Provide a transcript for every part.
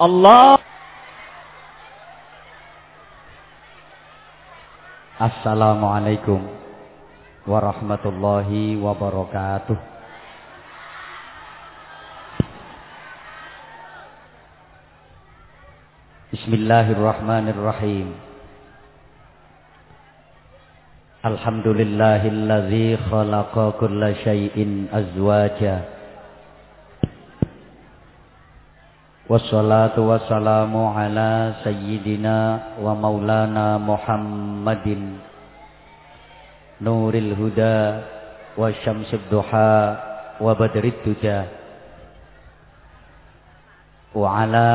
الله. السلام عليكم ورحمة الله وبركاته بسم الله الرحمن الرحيم الحمد لله الذي خلق كل شيء أزواجه والصلاة والسلام على سيدنا ومولانا محمد نور الهدى وشمس الضحى وبدر الدجى. وعلى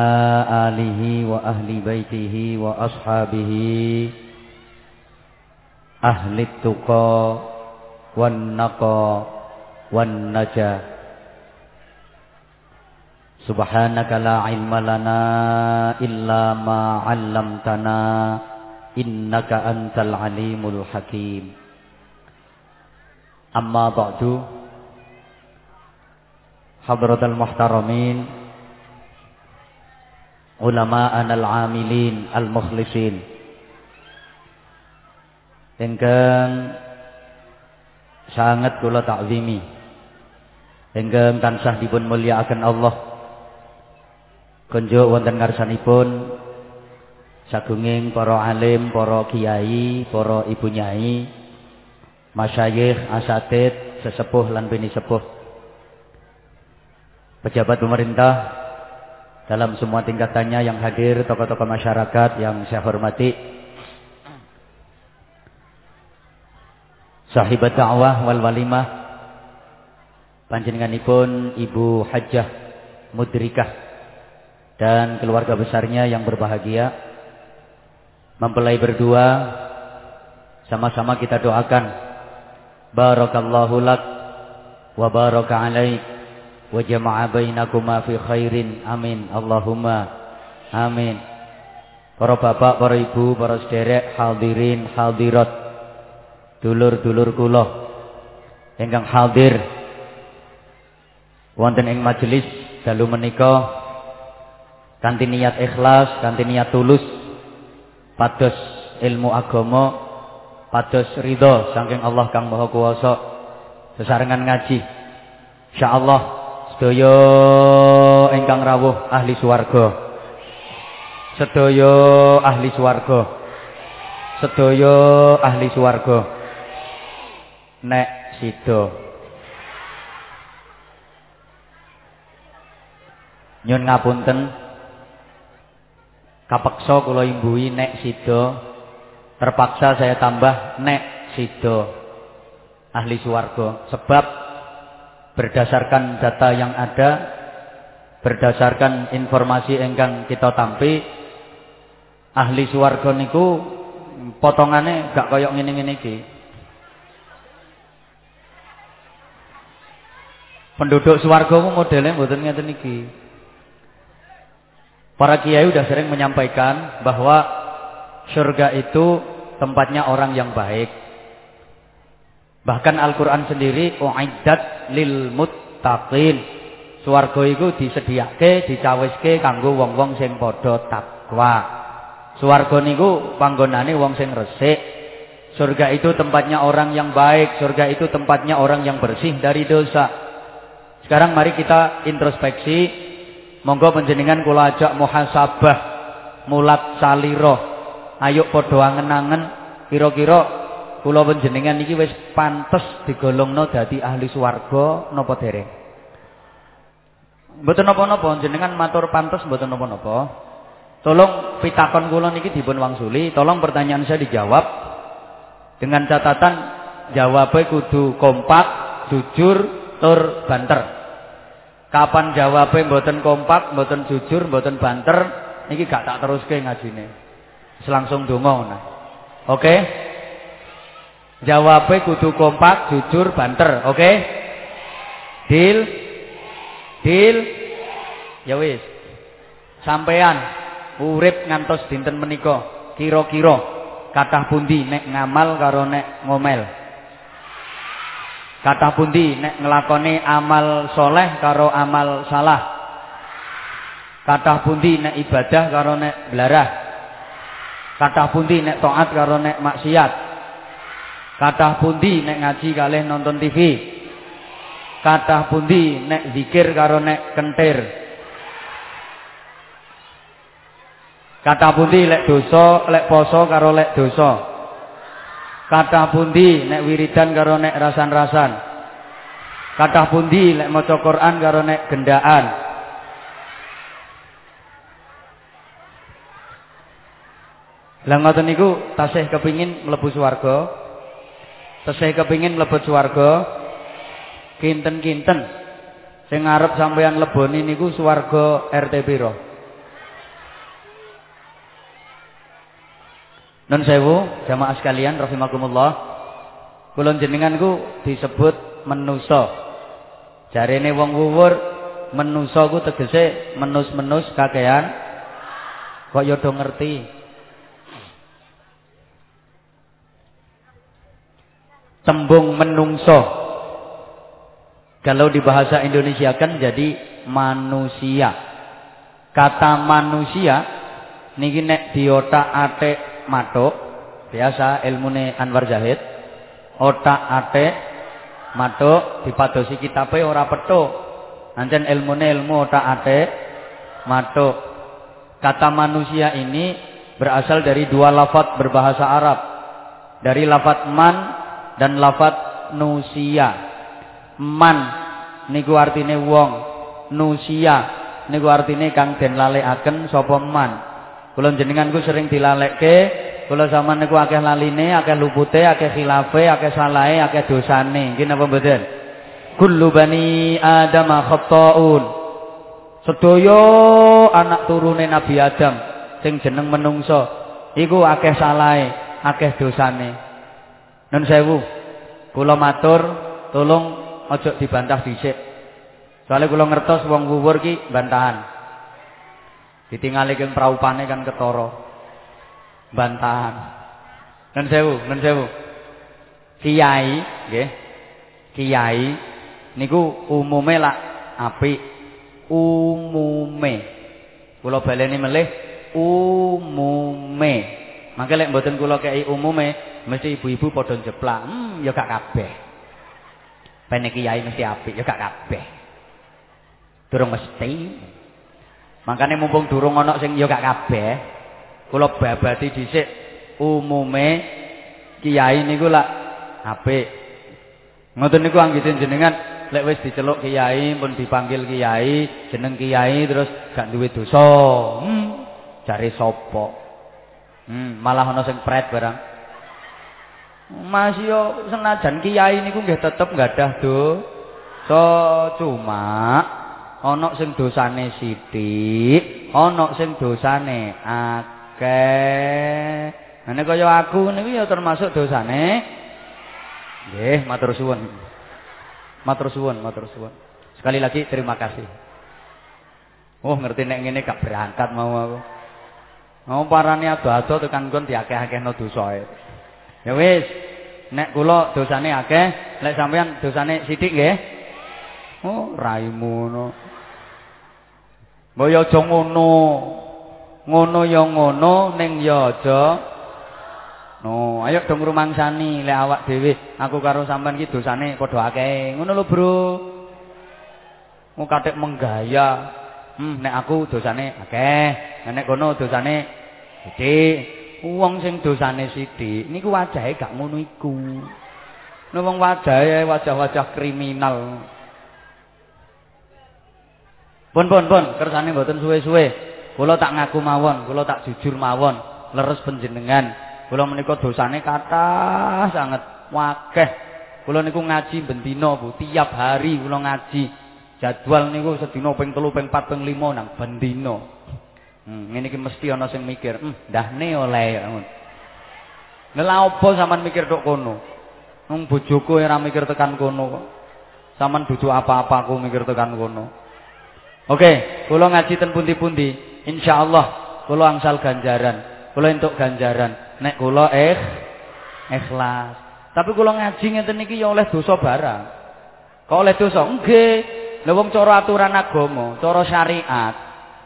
آله وأهل بيته وأصحابه أهل التقى والنقى والنجى Subhanaka la ilma lana illa ma 'allamtana innaka antal alimul hakim. Amma ba'du. Hadratal muhtaramin ulama'an al-amilin al-mukhlisin. Ingkang sangat kula takzimi. Ingkang tansah dipun mulyakaken Allah Konjo wonten ngarsanipun sagunging para alim, para kiai, para ibu nyai, masyayikh, asatid, sesepuh lan bini sepuh. Pejabat pemerintah dalam semua tingkatannya yang hadir, tokoh-tokoh masyarakat yang saya hormati. Sahibat dakwah wal walimah panjenenganipun Ibu Hajjah Mudrikah dan keluarga besarnya yang berbahagia. Mempelai berdua sama-sama kita doakan. Barakallahu lak wa baraka alaik wa jama'a bainakuma fi khairin. Amin. Allahumma amin. Para bapak para ibu para sederek hadirin hadirat. Dulur-dulur kula. Ingkang hadir. Wonten ing majelis dalu menika kanthi niat ikhlas, kanthi niat tulus pados ilmu agama, pados ridho saking Allah Kang Maha Kuwasa sesarengan ngaji. Insyaallah sedaya ingkang rawuh ahli swarga. Sedaya ahli swarga. Sedaya ahli swarga. Nek sida Nyun ngapunten Kapeksa kula imbui nek sida. Terpaksa saya tambah nek sida. Ahli swarga. Sebab berdasarkan data yang ada, berdasarkan informasi ingkang kita tampi, ahli swarga niku potongane gak koyok ngene-ngene iki. Penduduk swarga ku modele mboten ngeten iki. Para kiai sudah sering menyampaikan bahwa surga itu tempatnya orang yang baik. Bahkan Al-Qur'an sendiri uiddat lil muttaqin. Swarga iku disediake, dicawiske kanggo wong-wong sing padha takwa. Swarga niku panggonane wong sing resik. Surga itu tempatnya orang yang baik, surga itu tempatnya orang yang bersih dari dosa. Sekarang mari kita introspeksi Monggo panjenengan kula ajak muhasabah mulat saliro. Ayo padha angen-angen kira-kira kula panjenengan iki wis pantes digolongno dadi ahli swarga napa dereng? Mboten napa-napa jenengan matur pantes mboten napa-napa. Tolong pitakon kula niki dipun wangsuli, tolong pertanyaan saya dijawab dengan catatan jawabnya kudu kompak, jujur, tur banter. Kapan jawabnya mboten kompak, mboten jujur, mboten banter, niki gak tak teruske ngajine. Selangsung donga ngono. Oke? Okay? Jawabnya kudu kompak, jujur, banter, oke? Okay? Deal? Deal? Ya wis. Sampean urip ngantos dinten menika, kira-kira kathah pundi nek ngamal karo nek ngomel? Kata pundi nek ngelakoni amal soleh karo amal salah. Kathah pundi nek ibadah karo nek blarah. Kathah pundi nek taat karo nek maksiat. Kathah pundi nek ngaji kalih nonton TV. Kathah pundi nek zikir karo nek kentir. Kathah pundi lek dosa, lek poso karo lek dosa. Kathah pundi nek wiridan karo nek rasan-rasan. Kathah pundi lek maca Quran karo nek gendaan. Lah ngoten niku tasih kepingin mlebu swarga. Tasih kepingin mlebu swarga. Kinten-kinten sing ngarep sampeyan leboni niku swarga RT piro? Nun sewu jamaah sekalian rahimakumullah. Kula jenengan ku disebut menusa. Jarene wong wuwur menusa ku tegese menus-menus kakean kok yo do ngerti. tembung menungso kalau di bahasa Indonesia kan jadi manusia kata manusia niki nek di matuk. Biasa ilmune Anwar Zahid otak ate matuk dipadosi kitabe ora petuk. Ancen ilmune ilmu otak ate matuk. Kata manusia ini berasal dari dua lafat berbahasa Arab. Dari lafat man dan lafat nusia. Man niku artine wong, nusia niku artine kang den lalekaken sapa man. Kula jenenganku sering dilalekke, kula sampean niku akeh laline, akeh lupute, akeh khilafe, akeh salahe, akeh dosane. Nggih napa mboten? Kullu bani Adam khata'un. Sedaya anak turune Nabi Adam sing jeneng menungso iku akeh salahe, akeh dosane. Nun sewu. Kula matur tolong ojo dibantah dhisik. Soale kula ngertos wong wuwur ki bantahan. Ditingali keng praupane kan ketara. Bantahan. Nun sewu, nun sewu. Kiai, nggih. Kiai niku umume lak apik. Umume. Kula baleni melih umume. Mangke lek mboten kula kei umume, mesti ibu-ibu padha jeplak. Hmm, ya gak kabeh. Pene kiai mesti apik, ya gak kabeh. Durung mesti. Makane mumpung durung ana sing ya gak kabeh, kula babadi dhisik umume kiai niku lak apik. Ngoten niku anggiten jenengan lek wis diceluk kiai pun dipanggil kiai, jeneng kiai terus gak duwe dosa. Hmm, jare sapa? Hmm, malah ana sing pret barang. Mas yo senajan kiai niku nggih tetep gadah do. So cuma ana sing dosane sithik, ana sing dosane akeh. Nek kaya aku niku ya termasuk dosane. Nggih, matur suwun. Matur suwun, matur suwun. Sekali lagi terima kasih. Oh, ngerti nek ngene gak berangkat mau aku. Mau parane ado-ado tekan kon diakeh-akehno dosae. Ya wis, nek kula dosane akeh, lek sampean dosane sithik nggih. Oh, raimu ngono. Mbok ya aja ngono. Ngono ya ngono, ning ya aja No, ayo dong rumangsani lek awak dhewe aku karo sampean iki dosane padha akeh. Ngono lho, Bro. Mu katik menggaya. Hmm, nek aku dosane akeh, nek kono dosane sithik. Wong sing dosane sithik niku wajahe gak ngono iku. Nek wong wajahe wajah-wajah kriminal. Pun pun pun, kersane mboten suwe-suwe. Kula tak ngaku mawon, kula tak jujur mawon, leres panjenengan. Kula menika dosane kathah sanget, wakeh. Kula niku ngaji bendina, Bu, tiap hari kula ngaji. Jadwal niku sedina ping 3, ping 4, ping 5 nang bendina. Hmm, ngene iki mesti ana sing mikir, "Hmm, ndahne oleh." Lha opo sampean mikir tok kono? Wong bojoku ora mikir tekan kono kok. Sampean dudu apa-apa aku mikir tekan kono. Oke, kula ngaji ten pundi-pundi, insyaallah kula angsal ganjaran. Kula entuk ganjaran. Nek kula eh ikhlas. Tapi kula ngaji ngeten iki ya oleh dosa barang. Kok oleh dosa? Nggih. Lha wong cara aturan agama, cara syariat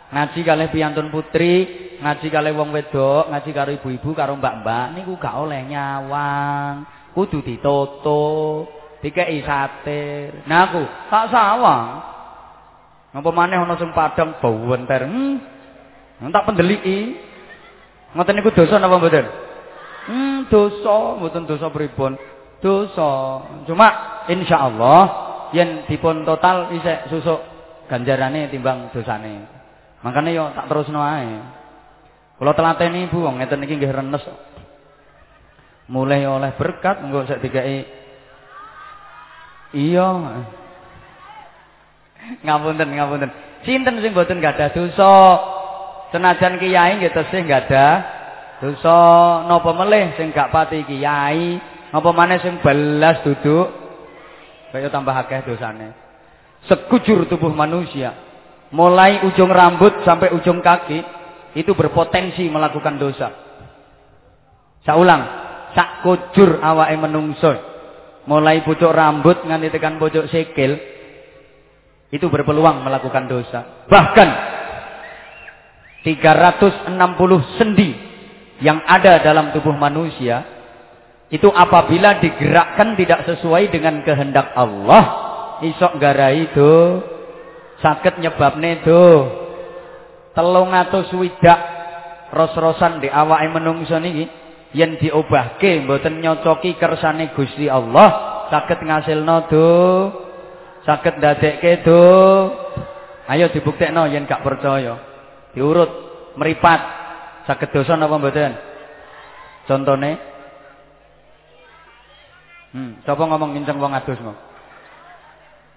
Ngaji kalih piyantun putri, ngaji kalih wong wedok, ngaji karo ibu-ibu karo mbak-mbak niku gak oleh nyawang. Kudu ditoto, dikei satir. Nah aku tak sawang. Ngapa maneh ana sing padang bawenter. Hmm. Tak pendeliki. Ngoten niku dosa napa mboten? Hmm, dosa, mboten dosa pripun? Dosa. Cuma insyaallah yen dipun total isek susuk ganjarane timbang dosane. Makane yo tak terusno ae. Kula telateni Ibu wong ngeten iki nggih renes. Mulai oleh berkat engko sak digawe Iya. Ngapunten, ngapunten. Sinten sing mboten gadah dosa? Senajan kiai nggih tesih gadah dosa napa melih sing gak pati kiai, napa maneh sing belas duduk kaya tambah akeh dosane. Sekujur tubuh manusia, mulai ujung rambut sampai ujung kaki itu berpotensi melakukan dosa. Saya ulang, kujur awake menungso, mulai pucuk rambut nganti tekan pucuk sikil itu berpeluang melakukan dosa. Bahkan 360 sendi yang ada dalam tubuh manusia itu apabila digerakkan tidak sesuai dengan kehendak Allah isok garai itu sakit nyebabne itu telung atau swidak ros-rosan di awak menungso niki yang diobahke mboten nyocoki kersane Gusti Allah sakit ngasilno do sakit dadekke do ayo dibuktekno yen gak percaya. Diurut meripat. Saged dosa napa mboten? Contone. Hmm sapa ngomong nginceng wong adus mau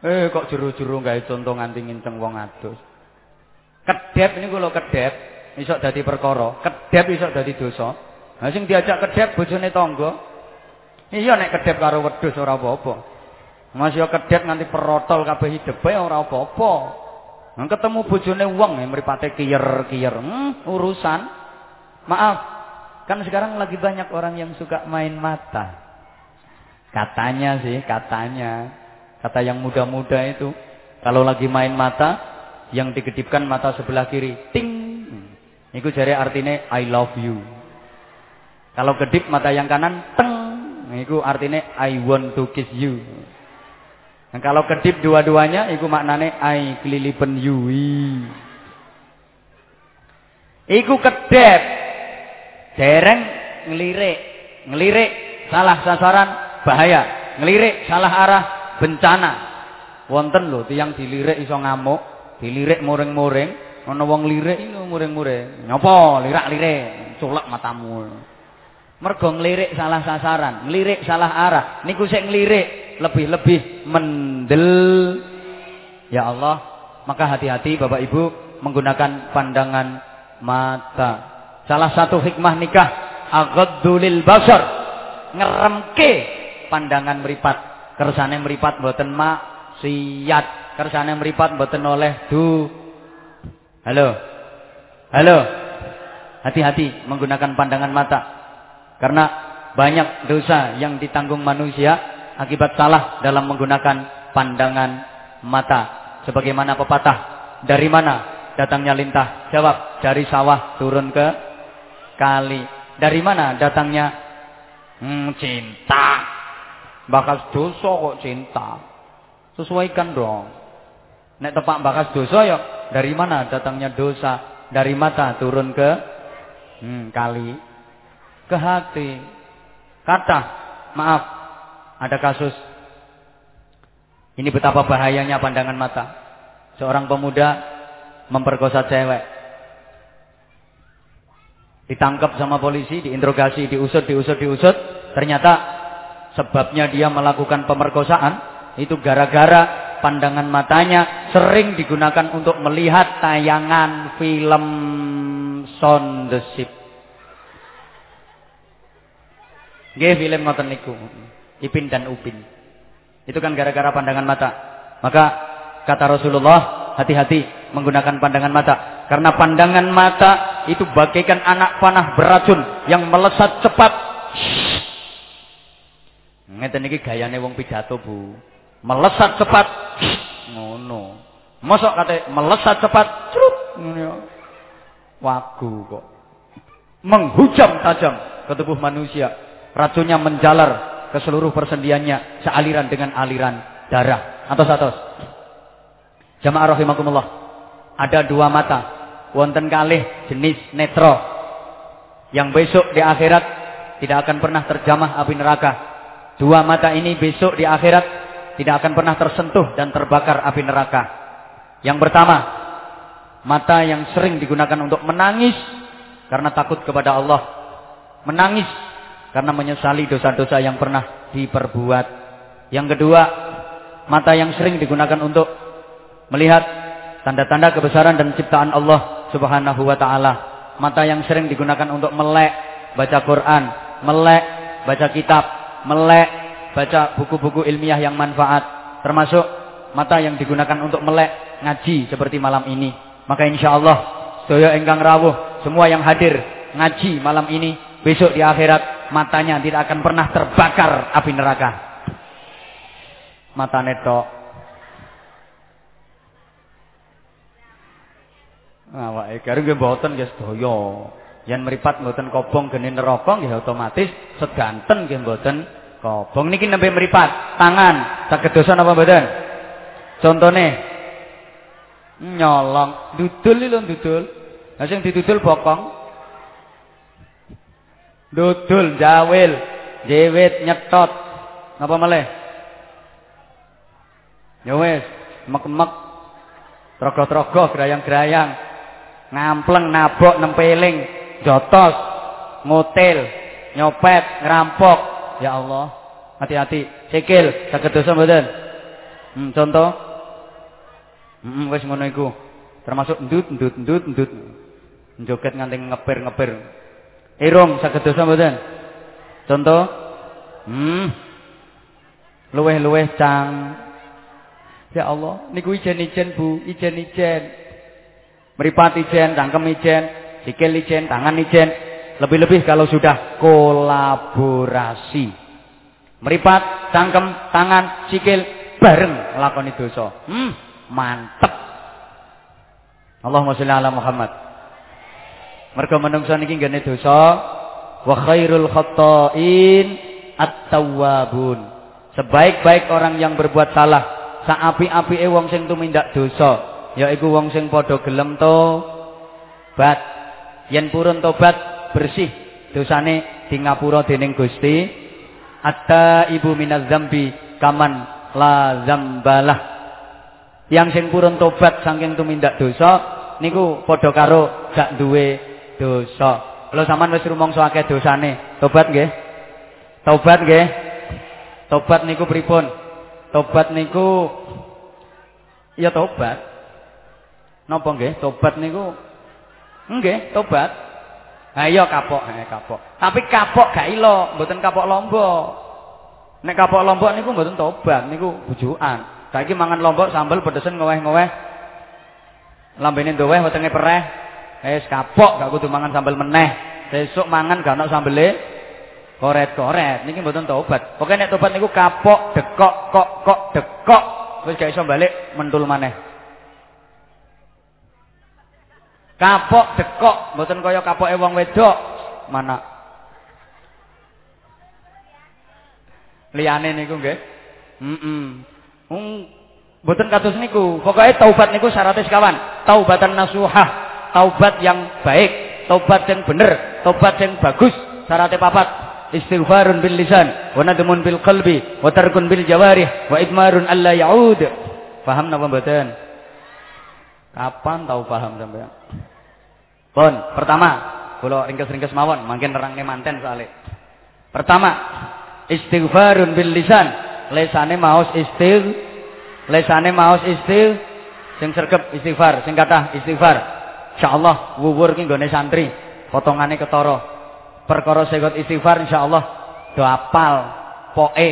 eh kok juru-juru gawe contoh nganti nginceng wong adus? Kedep niku lho kedep. Iso dadi perkara kedep iso dadi dosa. Ha sing diajak kedep bojone tangga. Iya nek kedep karo wedhus ora apa-apa Mas yo kedep nganti perotol kabeh hidepe ora apa-apa Nah, ketemu bojone wong ya mripate kiyer-kiyer. Hmm, urusan. Maaf. Kan sekarang lagi banyak orang yang suka main mata. Katanya sih, katanya. Kata yang muda-muda itu. Kalau lagi main mata, yang digedipkan mata sebelah kiri. Ting. Itu jari artinya I love you. Kalau kedip mata yang kanan, teng. Itu artinya I want to kiss you. Nah, kalau kedip dua-duanya iku maknane ai kelilipen yui. Iku kedep. Dereng ngelirik. Ngelirik salah sasaran bahaya. Ngelirik salah arah bencana. Wonten lho tiyang dilirik iso ngamuk, dilirik muring-muring, ana wong lirik iku muring-muring. Nyopo lirak-lirik, culek matamu. Mergo ngelirik salah sasaran, ngelirik salah arah. Niku sik ngelirik lebih-lebih mendel. Ya Allah, maka hati-hati Bapak Ibu menggunakan pandangan mata. Salah satu hikmah nikah aghaddu basar. Ngeremke pandangan meripat. Kersane meripat mboten maksiat. Kersane meripat mboten oleh du. Halo. Halo. Hati-hati menggunakan pandangan mata. Karena banyak dosa yang ditanggung manusia akibat salah dalam menggunakan pandangan mata. Sebagaimana pepatah, dari mana datangnya lintah? Jawab, dari sawah turun ke kali. Dari mana datangnya hmm, cinta? Bakas dosa kok cinta. Sesuaikan dong. Nek tepak bakas dosa ya dari mana datangnya dosa? Dari mata turun ke hmm, kali ke hati. Kata, maaf, ada kasus. Ini betapa bahayanya pandangan mata. Seorang pemuda memperkosa cewek. Ditangkap sama polisi, diinterogasi, diusut, diusut, diusut. Ternyata sebabnya dia melakukan pemerkosaan itu gara-gara pandangan matanya sering digunakan untuk melihat tayangan film Sound the Ship. Nggih film ngoten niku. Ipin dan Upin. Itu kan gara-gara pandangan mata. Maka kata Rasulullah, hati-hati menggunakan pandangan mata. Karena pandangan mata itu bagaikan anak panah beracun yang melesat cepat. Ngeten iki gayane wong pidato, Bu. Melesat cepat. Ngono. Mosok kate melesat cepat, crut Wagu kok. Menghujam tajam ke tubuh manusia. Racunnya menjalar ke seluruh persendiannya sealiran dengan aliran darah. Atau satu. Jamaah rahimakumullah. Ada dua mata. Wonten kalih jenis netro. Yang besok di akhirat tidak akan pernah terjamah api neraka. Dua mata ini besok di akhirat tidak akan pernah tersentuh dan terbakar api neraka. Yang pertama, mata yang sering digunakan untuk menangis karena takut kepada Allah. Menangis karena menyesali dosa-dosa yang pernah diperbuat. Yang kedua, mata yang sering digunakan untuk melihat tanda-tanda kebesaran dan ciptaan Allah Subhanahu wa taala. Mata yang sering digunakan untuk melek baca Quran, melek baca kitab, melek baca buku-buku ilmiah yang manfaat, termasuk mata yang digunakan untuk melek ngaji seperti malam ini. Maka insya Allah sedaya engkang rawuh, semua yang hadir ngaji malam ini, besok di akhirat matanya tidak akan pernah terbakar api neraka. Mata netok. Awake gareng nggih mboten nggih sedaya. Yen meripat mboten kobong gene neraka nggih otomatis seganten nggih mboten Kobong niki nembe meripat, tangan saged dosa napa mboten? Contone nyolong, dudul lho dudul. Lah sing didudul bokong. Dudul, jawil, jewit, nyetot. Napa malih? Ya wis, mek-mek. Trogo-trogo, gerayang-gerayang. Ngampleng, nabok, nempeling, jotos, ngotel, nyopet, ngerampok, Ya Allah, hati-hati. Sikil saged dosa mboten? Hmm, contoh. Hmm, wis ngono iku. Termasuk ndut ndut ndut ndut. Joget nganti ngepir-ngepir. Irung saged dosa mboten? Contoh. Hmm. Luweh-luweh cang. Ya Allah, niku ijen-ijen Bu, ijen-ijen. Meripat ijen, cangkem ijen, sikil ijen, tangan ijen. Lebih-lebih kalau sudah kolaborasi. Meripat, cangkem, tangan, sikil bareng lakoni dosa. Hmm, mantep. Allahumma sholli ala Muhammad. Mergo menungso niki nggene dosa wa khairul khata'in at-tawwabun. Sebaik-baik orang yang berbuat salah, saapi-apike wong sing tumindak dosa, yaiku wong sing padha gelem tobat. Yen purun tobat bersih dosane di ngapura dening Gusti atta ibu minaz zambi kaman la zambalah yang sing purun tobat saking tumindak dosa niku padha karo gak duwe dosa lho sampean wis rumangsa akeh dosane tobat nggih tobat nggih tobat niku pripun tobat niku ya tobat napa nggih tobat niku nggih tobat Ha iya kapok, ha kapok. Tapi kapok gak ilo, mboten kapok lombok. Nek kapok lombok niku mboten tobat, niku bujukan. Saiki mangan lombok sambel pedesen ngoweh-ngoweh. Lambene ndoweh wetenge pereh. Wis kapok gak kudu mangan sambel meneh. Besok mangan gak ono sambele koret-koret. Niki mboten tobat. Pokoke nek tobat niku kapok, dekok, kok, kok, dekok. Wis gak iso balik mentul maneh. Kapok dekok, mboten kaya kapoke wong wedok. Mana? Liyane niku nggih. Heeh. Wong mboten kados niku. Pokoke taubat niku syaratnya sekawan. Taubatan nasuhah, taubat yang baik, taubat yang bener, taubat yang bagus. Syaratnya papat. Istighfarun bil lisan, wa nadmun bil qalbi, wa tarkun bil jawarih, wa idmarun alla ya'ud. Paham napa mboten? Kapan tahu paham sampean? Pun, pertama, kula ringkes-ringkes mawon, mangken nerangke manten soalnya. Pertama, istighfarun bil lisan. Lesane maos istigh lesane maos istigh sing sergep istighfar, sing kathah istighfar. Insyaallah wuwur ki nggone santri, potongane ketara. Perkara segot istighfar insyaallah do apal poke.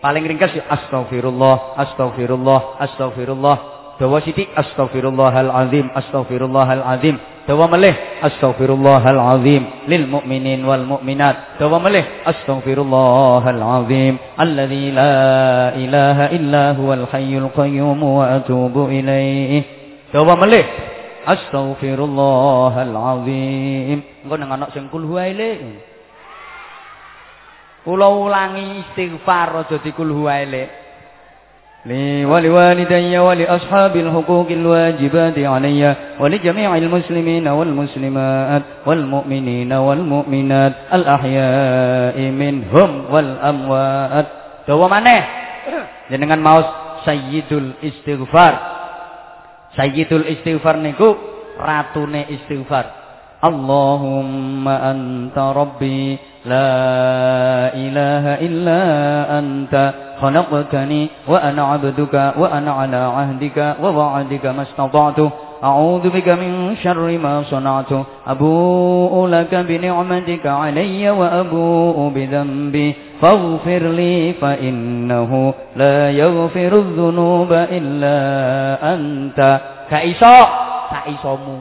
Paling ringkes ya astagfirullah, astagfirullah, astagfirullah. Dawa sithik astagfirullahalazim, astagfirullahalazim. Dawa melih astaghfirullahalazim lil mu'minin wal mu'minat. Dawa melih astaghfirullahalazim alladzi la ilaha illa huwal hayyul qayyum wa atubu ilaih. Dawa melih astaghfirullahal azim. Engko nang ana sing kul huwaile. Kula ulangi istighfar aja dikul huwaile. لي ولوالدي ولأصحاب الحقوق الواجبات علي ولجميع المسلمين والمسلمات والمؤمنين والمؤمنات الأحياء منهم والأموات Dawa maneh jenengan maos Sayyidul Istighfar Sayyidul Istighfar niku ratune istighfar. Allahumma anta rabbi la ilaha illa anta خلقتني وأنا عبدك وأنا على عهدك ووعدك ما استطعت. أعوذ بك من شر ما صنعت. أبوء لك بنعمتك علي وأبوء بذنبي. فاغفر لي فإنه لا يغفر الذنوب إلا أنت. كإيسا كإيسامو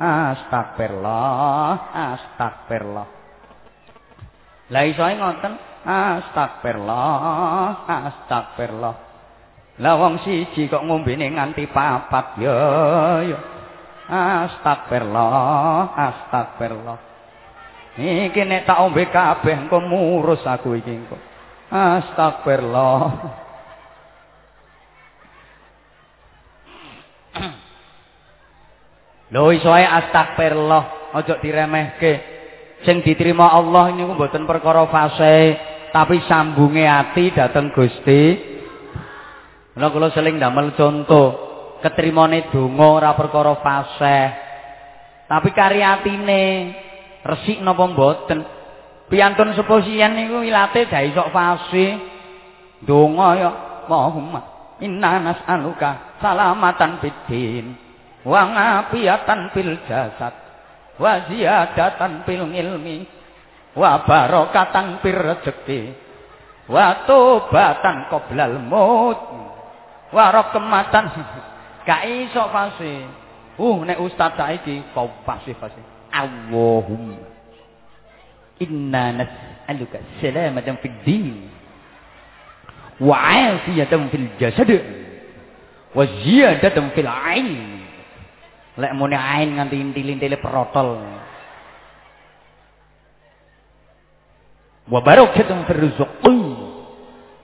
Astagfirullah, astagfirullah. Lah iso ngoten Astagfirullah, astagfirullah. Lah wong siji kok ngombene nganti papat ya ya. Astagfirullah, astagfirullah. Iki nek tak ombe kabeh engko murus aku iki engko. Astagfirullah. Lho iso ae astagfirullah, aja diremehke. Sing diterima Allah niku mboten perkara fase. tapi sambunge ati dateng Gusti. Mula kula seling damel contoh, ketrimane donga ora perkara fasih. Tapi kari atine resik napa mboten? Piantun seposian niku ilate ga iso fasih. Donga ya Muhammad. Inna nas'aluka salamatan bidin wa ngafiatan fil jasad wa ziyadatan fil ilmi wa barokatan fir rezeki wa tobatan qoblal maut wa rakmatan gak iso fase uh nek ustaz saiki kau fase fase Allahumma inna nas'aluka salamatan fid din wa afiyatan fil jasad wa ziyadatan fil ain lek muni ain nganti intil-intile protol wa barakatun fir rizqi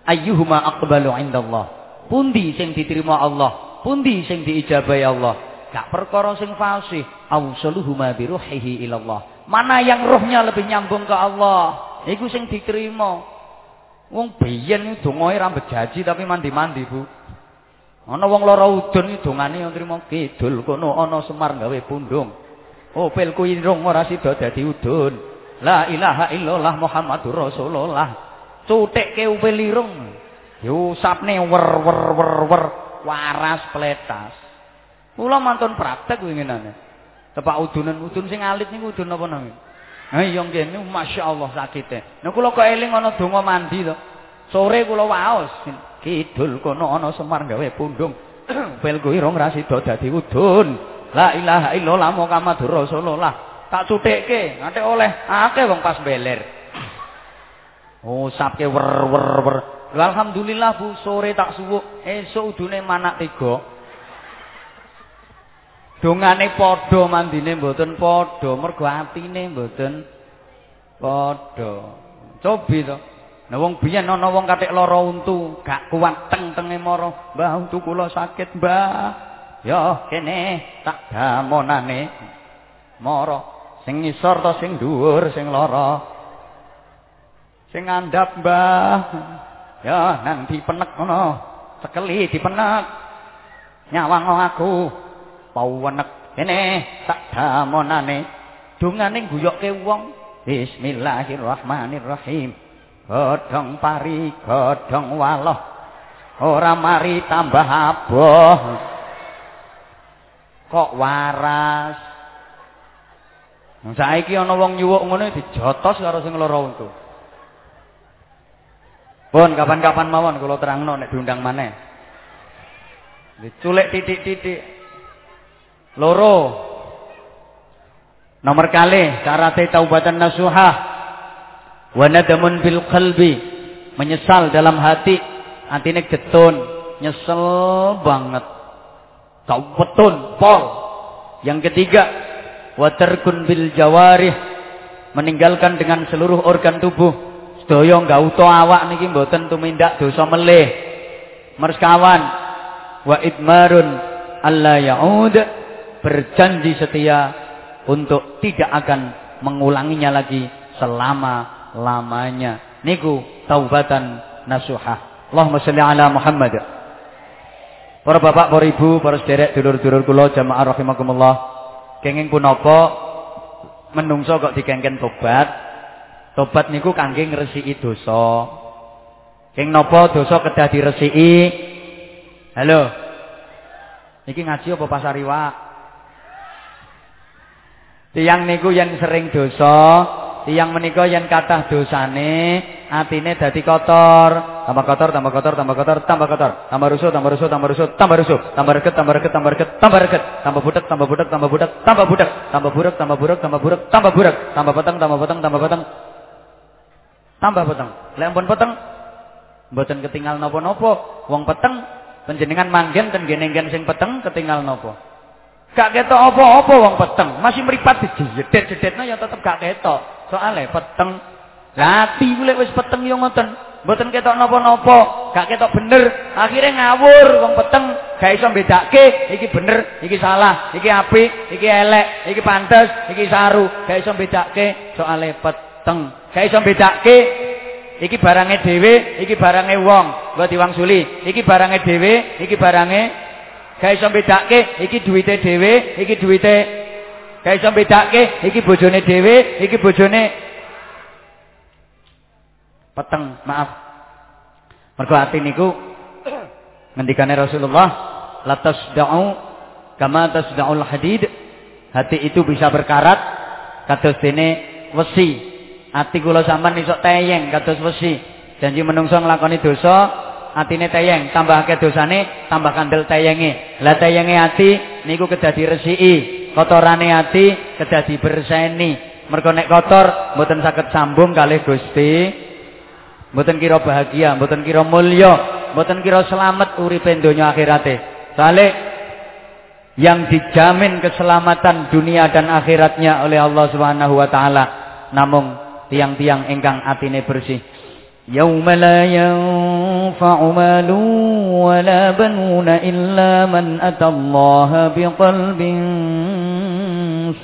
ayyuhuma aqbalu indallah. Pundi sing diterima Allah? Pundi sing diijabahi Allah? Gak perkara sing fasih. Awsaluhuma bi ruhihi ilallah. Mana yang rohnya lebih nyambung ke Allah? Iku sing diterima. Wong biyen dongae ra bejaji tapi mandi-mandi Bu ana wong lara udun dongane yang trimo kidul kono ana Semar gawe pundung oh pelku irung ora sida dadi udun La ilaha illallah Muhammadur Rasulullah. Cutekke upil irung. Diusapne wer wer wer wer waras pletas. Kula mantun praktek winginane. Tepak udunan udun sing alit niku udun apa nami? Ha iya ngene masyaallah sakite. Nek kula kok eling ana donga mandi to. Sore kula waos kidul kono ana Semar gawe pundung. Pel kuwi rong ra dadi udun. La ilaha illallah Muhammadur Rasulullah. tak cutekke nanti oleh akeh wong pas beler oh sapke wer wer. Wer alhamdulillah Bu sore tak suwuk. Esuk udune manak tiga. Dongane padha mandine mboten padha. Mergo atine mboten padha. Cobi to Nah wong biyen ana wong katik lara untu, gak kuat teng-tenge mara, "Mbah, untu kula sakit, Mbah." Ya, kene tak damonane. Mara sing ngisor to sing dhuwur sing lara. Sing ngandhap mbah. Ya nang dipenek ngono sekeli dipenek. Nyawang aku. Pawenek kene tak damonane. Dungane guyokke wong. Bismillahirrahmanirrahim godhong pari godhong waloh ora mari tambah aboh kok waras Saiki ana wong nyuwuk ngono dijotos karo sing lara untu. Pun kapan-kapan mawon kula terangno nek diundang maneh. Diculik titik-titik. Loro. Nomor kali syaratte taubatan nasuha wa nadamun bil qalbi. Menyesal dalam hati, atine getun, nyesel banget. Taubetun pol Yang ketiga, wa tarkun bil jawarih meninggalkan dengan seluruh organ tubuh. Sedaya enggak utuh awak niki mboten tumindak dosa melih. Merskawan wa idmarun alla yaud berjanji setia untuk tidak akan mengulanginya lagi selama-lamanya. Niku taubatan nasuha. Allahumma sholli ala Muhammad. Para bapak, para ibu, para sederek dulur-dulur kula jamaah rahimakumullah. Kenging punapa menungso kok dikengken tobat? Tobat niku kangge ngresiki dosa. Keng napa dosa kedah diresiki? Halo. Niki ngaji apa pasar iwak? Tiang niku yang sering dosa, tiang menika yang kathah dosane, atine dadi kotor. Tambah kotor, tambah kotor, tambah kotor, tambah kotor. Tambah rusuh, tambah rusuh, tambah rusuh, tambah rusuh. Tambah reket, tambah reket, tambah reket, tambah reket. Tambah budak, tambah budak, tambah budak, tambah budak. Tambah budak, tambah budak, tambah budak, tambah budak. Tambah peteng, tambah peteng, tambah peteng. Tambah peteng. Lek ampun peteng, mboten ketinggal napa-napa. Wong peteng panjenengan manggen ten genenggen sing peteng ketinggal napa? Gak ketok apa-apa wong peteng, masih mripat dijedet-jedetno ya tetep gak ketok. Soale peteng. Lah ati lek wis peteng ya ngoten. Mboten ketok napa-napa, gak ketok bener, akhirnya ngawur wong peteng, gak iso mbedake iki bener, iki salah, iki apik, iki elek, iki pantes, iki saru, gak iso mbedake soale peteng. Gak iso mbedake iki barange dhewe, iki barange wong, nggo diwangsuli. Iki barange dhewe, iki barange gak iso mbedake iki duwite dhewe, iki duwite gak iso mbedake iki bojone dhewe, iki bojone peteng, maaf. Mergo ati niku ngendikane Rasulullah, la tasda'u kama tasda'ul hadid. Hati itu bisa berkarat kados dene wesi. Ati kula sampean iso teyeng kados wesi. Janji menungso nglakoni dosa, atine teyeng, tambahake dosane, tambah kandel teyenge. Lah teyenge ati niku kedah diresiki, kotorane ati kedah diberseni. Mergo nek kotor mboten saged sambung kalih Gusti Mboten kira bahagia, mboten kira mulya, mboten kira selamat uripe donya akhirate. Soale yang dijamin keselamatan dunia dan akhiratnya oleh Allah Subhanahu wa taala namung tiang-tiang ingkang atine bersih. Yauma la yanfa'u malun wa la banuna illa man atallaha biqalbin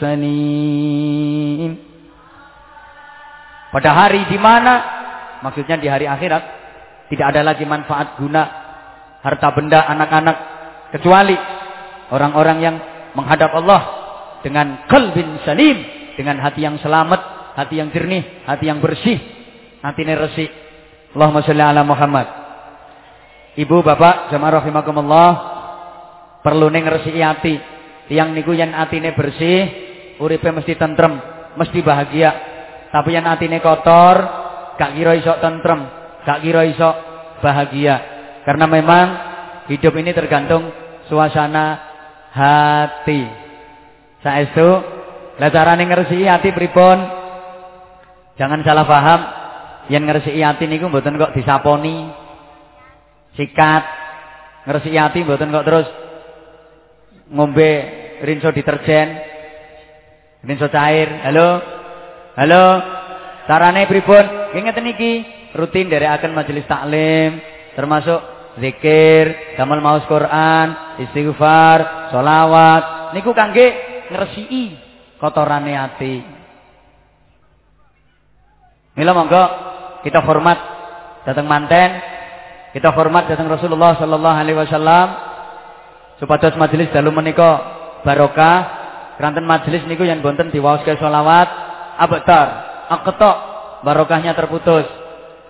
salim. Pada hari di mana Maksudnya di hari akhirat tidak ada lagi manfaat guna harta benda anak-anak kecuali orang-orang yang menghadap Allah dengan kalbin salim, dengan hati yang selamat, hati yang jernih, hati yang bersih, hati resik. Allahumma sholli ala Muhammad. Ibu, bapak, jamaah rahimakumullah, perlu ning resiki hati. Tiang niku yen atine bersih, uripe mesti tentrem, mesti bahagia. Tapi yang atine kotor, gak kira iso tentrem, gak kira iso bahagia. Karena memang hidup ini tergantung suasana hati. Saestu lah carane ngresiki hati pripun? Jangan salah paham. Yang ngresiki hati niku mboten kok disaponi. Sikat. Ngresiki hati mboten kok terus ngombe rinso deterjen. Rinso cair. Halo. Halo. Carane pripun? Ngeten iki rutin dari akan majelis taklim termasuk zikir, damel maus Quran, istighfar, solawat. Niku kangge ngresiki kotorane ati. Mila monggo kita hormat datang manten, kita hormat datang Rasulullah sallallahu alaihi wasallam supados majelis dalu menika barokah. Keranten majelis niku yang bonten diwaoske solawat abektar, aketok barokahnya terputus.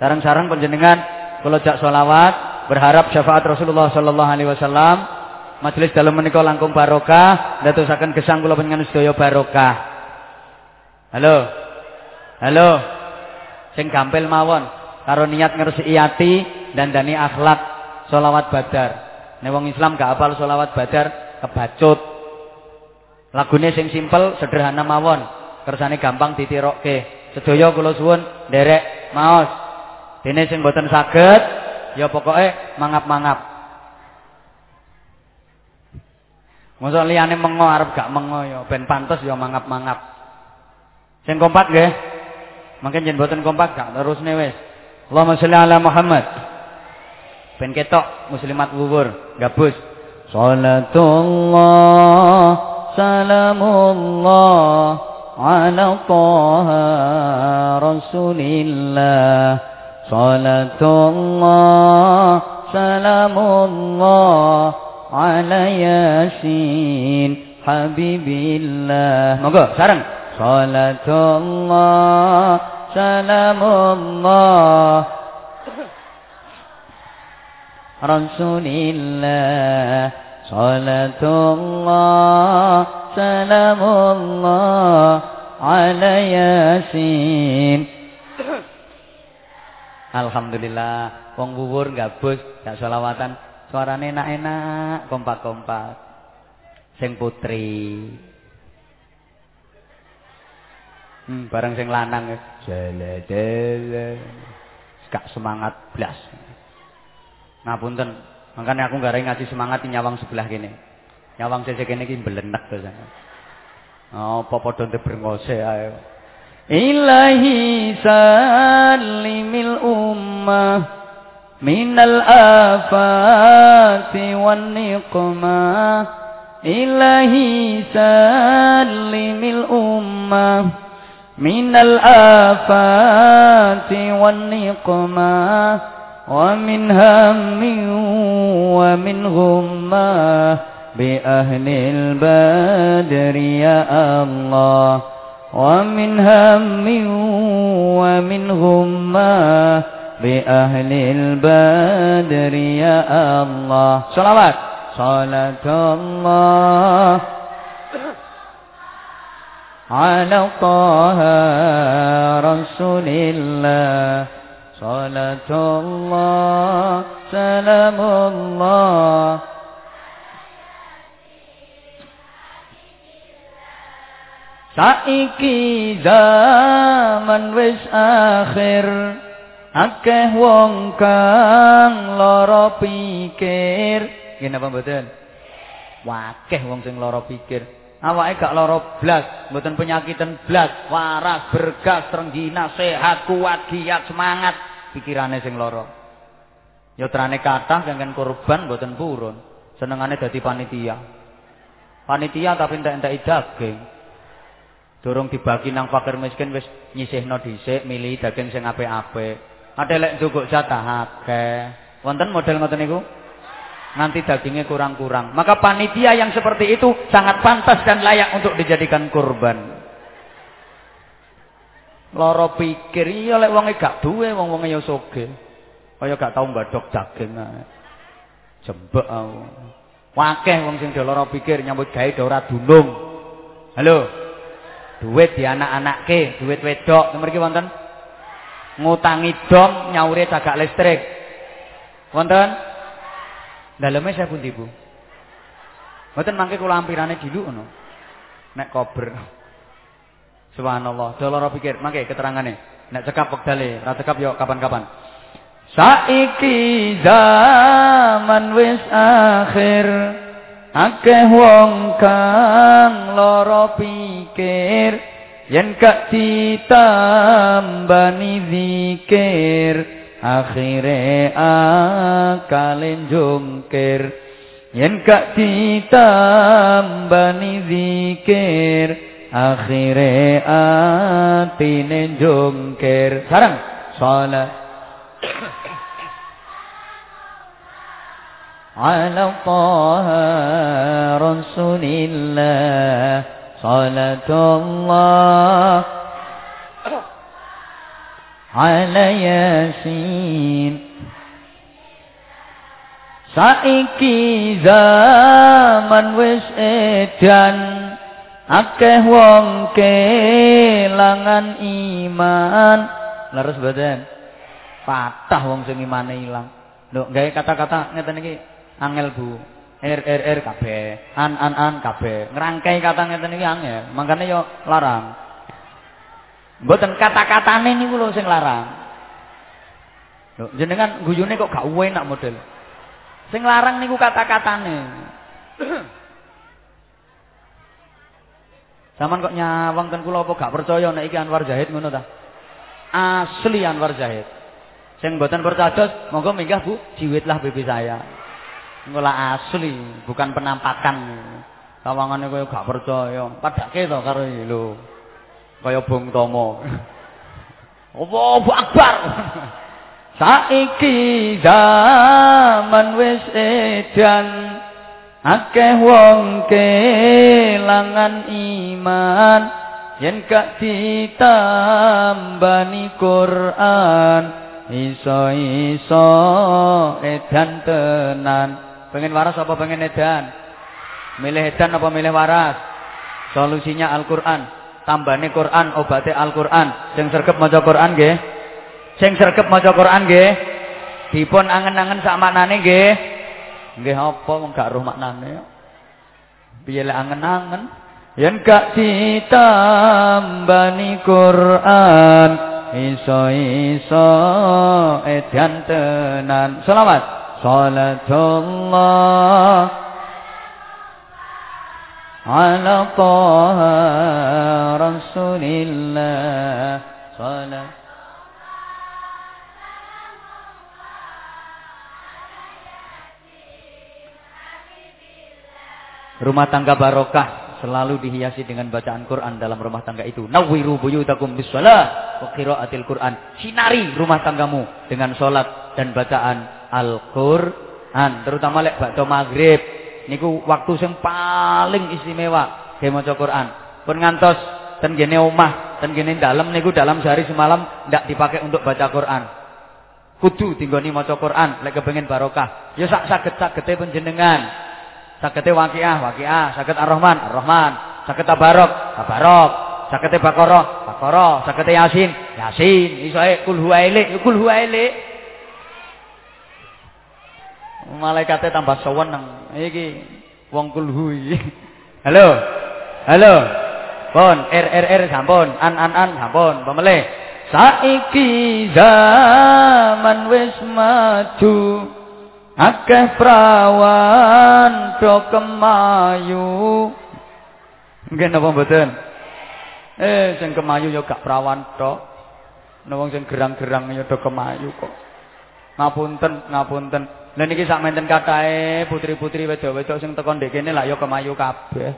Sarang-sarang penjenengan kalau jak solawat berharap syafaat Rasulullah sallallahu alaihi wasallam majelis dalam menika langkung barokah ndadosaken gesang kula panjenengan sedaya barokah. Halo. Halo. Sing gampil mawon karo niat ngresiki ati dan dani akhlak solawat badar. Nek wong Islam gak apal solawat badar kebacut. Lagune sing simpel sederhana mawon, kersane gampang ditirokke. Sedaya kula suwun nderek maos. Dene sing mboten saged ya pokoke mangap-mangap. Mosok liyane mengo arep gak mengo ya ben pantes ya mangap-mangap. Sing kompak nggih. Mungkin jen boten kompak gak terusne wis. Allahumma sholli ala Muhammad. Ben ketok muslimat wuwur gabus. Salatullah salamullah ala taha rasulillah. Salatullah salamullah ala yasin habibillah. Monggo sareng. Salatullah Salamullah Rasulillah Salatullah Salamullah Ala Yasin. Alhamdulillah Wong bubur gabus Gak sholawatan Suaranya enak-enak Kompak-kompak. Sing putri. Hmm, bareng sing lanang jeledele. Gak semangat blas. Ngapunten, makanya aku gak ngasih semangat di nyawang sebelah kene. Nyawang sisi kene iki mbelenek to sana. Oh, apa padha brengose ae. Ilahi salimil ummah minal afati wan niqmah Ilahi salimil ummah من الآفات والنقمة ومن هم ومن غمة بأهل البدر يا الله. ومن هم ومن غمة بأهل البدر يا الله. صلوات. صلاة الله على طه رسول الله. صلاة الله سلام الله Saiki zaman wis akhir akeh wong kang lara pikir. Ngene apa mboten? Wakeh wong sing lara pikir. awake gak lara blas, mboten penyakitan blas, waras, bergas, trenggina, sehat, kuat, giat, semangat, Pikirane sing lara. Ya trane kathah kengken korban mboten purun. Senengane dadi panitia. Panitia tapi entek-entek daging. Durung dibagi nang fakir miskin wis nyisihno dhisik milih daging sing apik-apik. Ate lek njuguk jatah akeh. Wonten model ngoten niku? nanti dagingnya kurang-kurang. Maka panitia yang seperti itu sangat pantas dan layak untuk dijadikan kurban. Loro pikir iya lek wonge gak duwe wong-wonge ya soge. Kaya gak tau mbadok daging. Jembek aku. Wakeh wong sing loro pikir nyambut gawe ora dunung. Halo. Duit di anak-anakke, duit wedok. Mriki wonten ngutangi dom nyaure cagak listrik. Wonten? Daleme saya pun Bu? Mboten mangke kula ampirane dulu ngono. Nek kober. Subhanallah, doloro pikir, mangke keterangane. Nek cekap wektale, ra cekap yo kapan-kapan. Saiki zaman wis akhir. Akeh wong kang lara pikir yen gak ditambani zikir akhire akalin jungkir yen gak ditambani zikir akhire atine jungkir sarang salat على طه رسول الله صلاة الله على ياسين saiki zaman wis edan. Akeh wong kelangan iman. Leres badan patah wong sing imane ilang. Lho gawe kata-kata ngeten iki angel Bu. R R R kabeh. An an an kabeh. Ngrangkai kata ngeten iki angel. Makane yo larang. Mboten kata-katane niku lho sing larang. Lho, jenengan guyune kok gak enak model. Sing larang niku kata-katane. Saman kok nyawang ten kula apa gak percaya nek iki Anwar Zahid ngono ta? Asli Anwar Zahid. Sing mboten percaya monggo minggah Bu, jiwitlah pipi saya. Ngolah asli, bukan penampakan. Sawangane kowe gak percaya, padake to karo lho. Kaya Bung Tomo. Allahu Akbar. Saiki zaman wis edan akeh wong kelangan iman yen gak ditambani Quran iso-iso edan tenan. Pengen waras apa pengen edan? Milih edan apa milih waras? Solusinya Al-Qur'an. Tambane Quran obate Al-Qur'an. Sing sregep maca Quran nggih. Sing sregep maca Quran nggih. Dipun angen-angen sak maknane nggih nggih apa wong gak roh maknane? Piye lek angen-angen? Yen gak ditambani Quran iso-iso edan tenan. Selawat. Salatullah ala taha rasulillah. Salat Rumah tangga barokah selalu dihiasi dengan bacaan Quran dalam rumah tangga itu. Nawwiru buyutakum bisalah wa qiraatil Quran. Sinari rumah tanggamu dengan salat dan bacaan Al-Qur'an, terutama lek bakto maghrib. Niku waktu yang paling istimewa ge maca Quran. Pun ngantos ten gene omah, ten gene dalam niku dalam sehari semalam ndak dipakai untuk baca Quran. Kudu tinggoni maca Quran lek kepengin barokah. Ya sak saged-sagede panjenengan. Sakete waqiah, waqiah, sakit ar-Rahman, ar-Rahman, sakit tabarok, tabarok, sakete Baqarah, Baqarah, sakete Yasin, Yasin, iso ae kul huwa ilik, kul huwa ilik. Malaikate tambah seweneng. Iki wong kul Halo. Halo. Pun R R R sampun, an an an sampun, pemelih. Saiki zaman wis maju. Akeh prawan do kemayu. Nggih napa mboten? Eh sing kemayu ya gak prawan tok. Wong sing gerang-gerang ya do kemayu kok. Ngapunten ngapunten. Lha niki sak menten katahe putri-putri wedok-wedok sing teko ndek kene lak ya kemayu kabeh.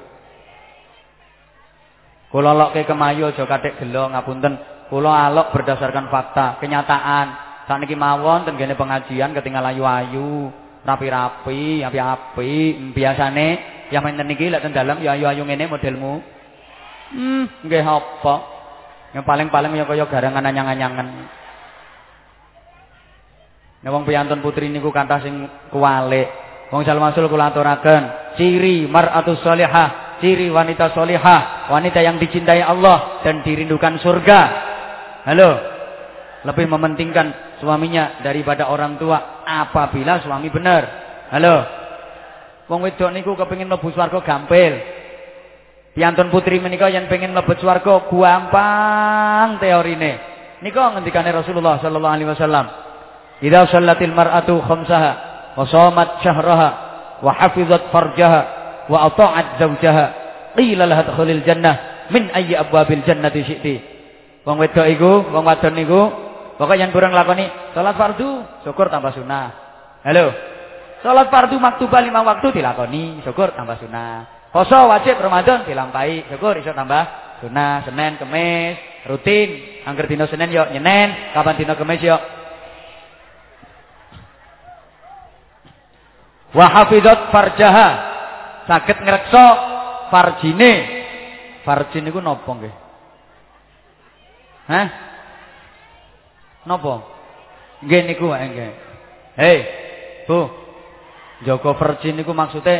Kula lokke kemayu aja kathik gelo ngapunten. Kula alok berdasarkan fakta kenyataan Saniki mawon ten kene pengajian ketinggal ayu-ayu, rapi-rapi, api-api. Biasane yang menten niki lek ten dalem ya ayu-ayu ngene modelmu. Hmm, nggih apa? Yang paling-paling ya kaya garangan anyang-anyangan. Nek wong piyantun putri niku kathah sing kuwalik. Wong salmasul kula aturaken, ciri mar'atus shalihah, ciri wanita shalihah, wanita yang dicintai Allah dan dirindukan surga. Halo. Lebih mementingkan suaminya daripada orang tua apabila suami benar. Halo. Wong wedok niku kepengin mlebu swarga gampil. Piantun putri menika yang pengen mlebu swarga gampang teorine. Nika ngendikane Rasulullah sallallahu alaihi wasallam. Idza shallatil mar'atu khamsaha wa shamat syahraha wa hafizat farjaha wa ata'at zawjaha qila laha jannah min ayyi abwabil jannati syi'ti. Wong wedok iku, wong wadon niku Pokoknya yang kurang lakoni salat fardu, syukur tambah sunnah. Halo. Salat fardu maktubah lima waktu dilakoni, syukur tambah sunnah. Poso wajib Ramadan dilampahi, syukur iso tambah sunnah. Senin, Kemis, rutin. Angger dino Senin yo nyenen, kapan dino Kemis yo. Wa hafizat farjaha. Saged ngrekso farjine. Farjin niku nggih? Hah? Napa? Nggih niku wae nggih. Hei, Bu. Jaga virgin niku maksude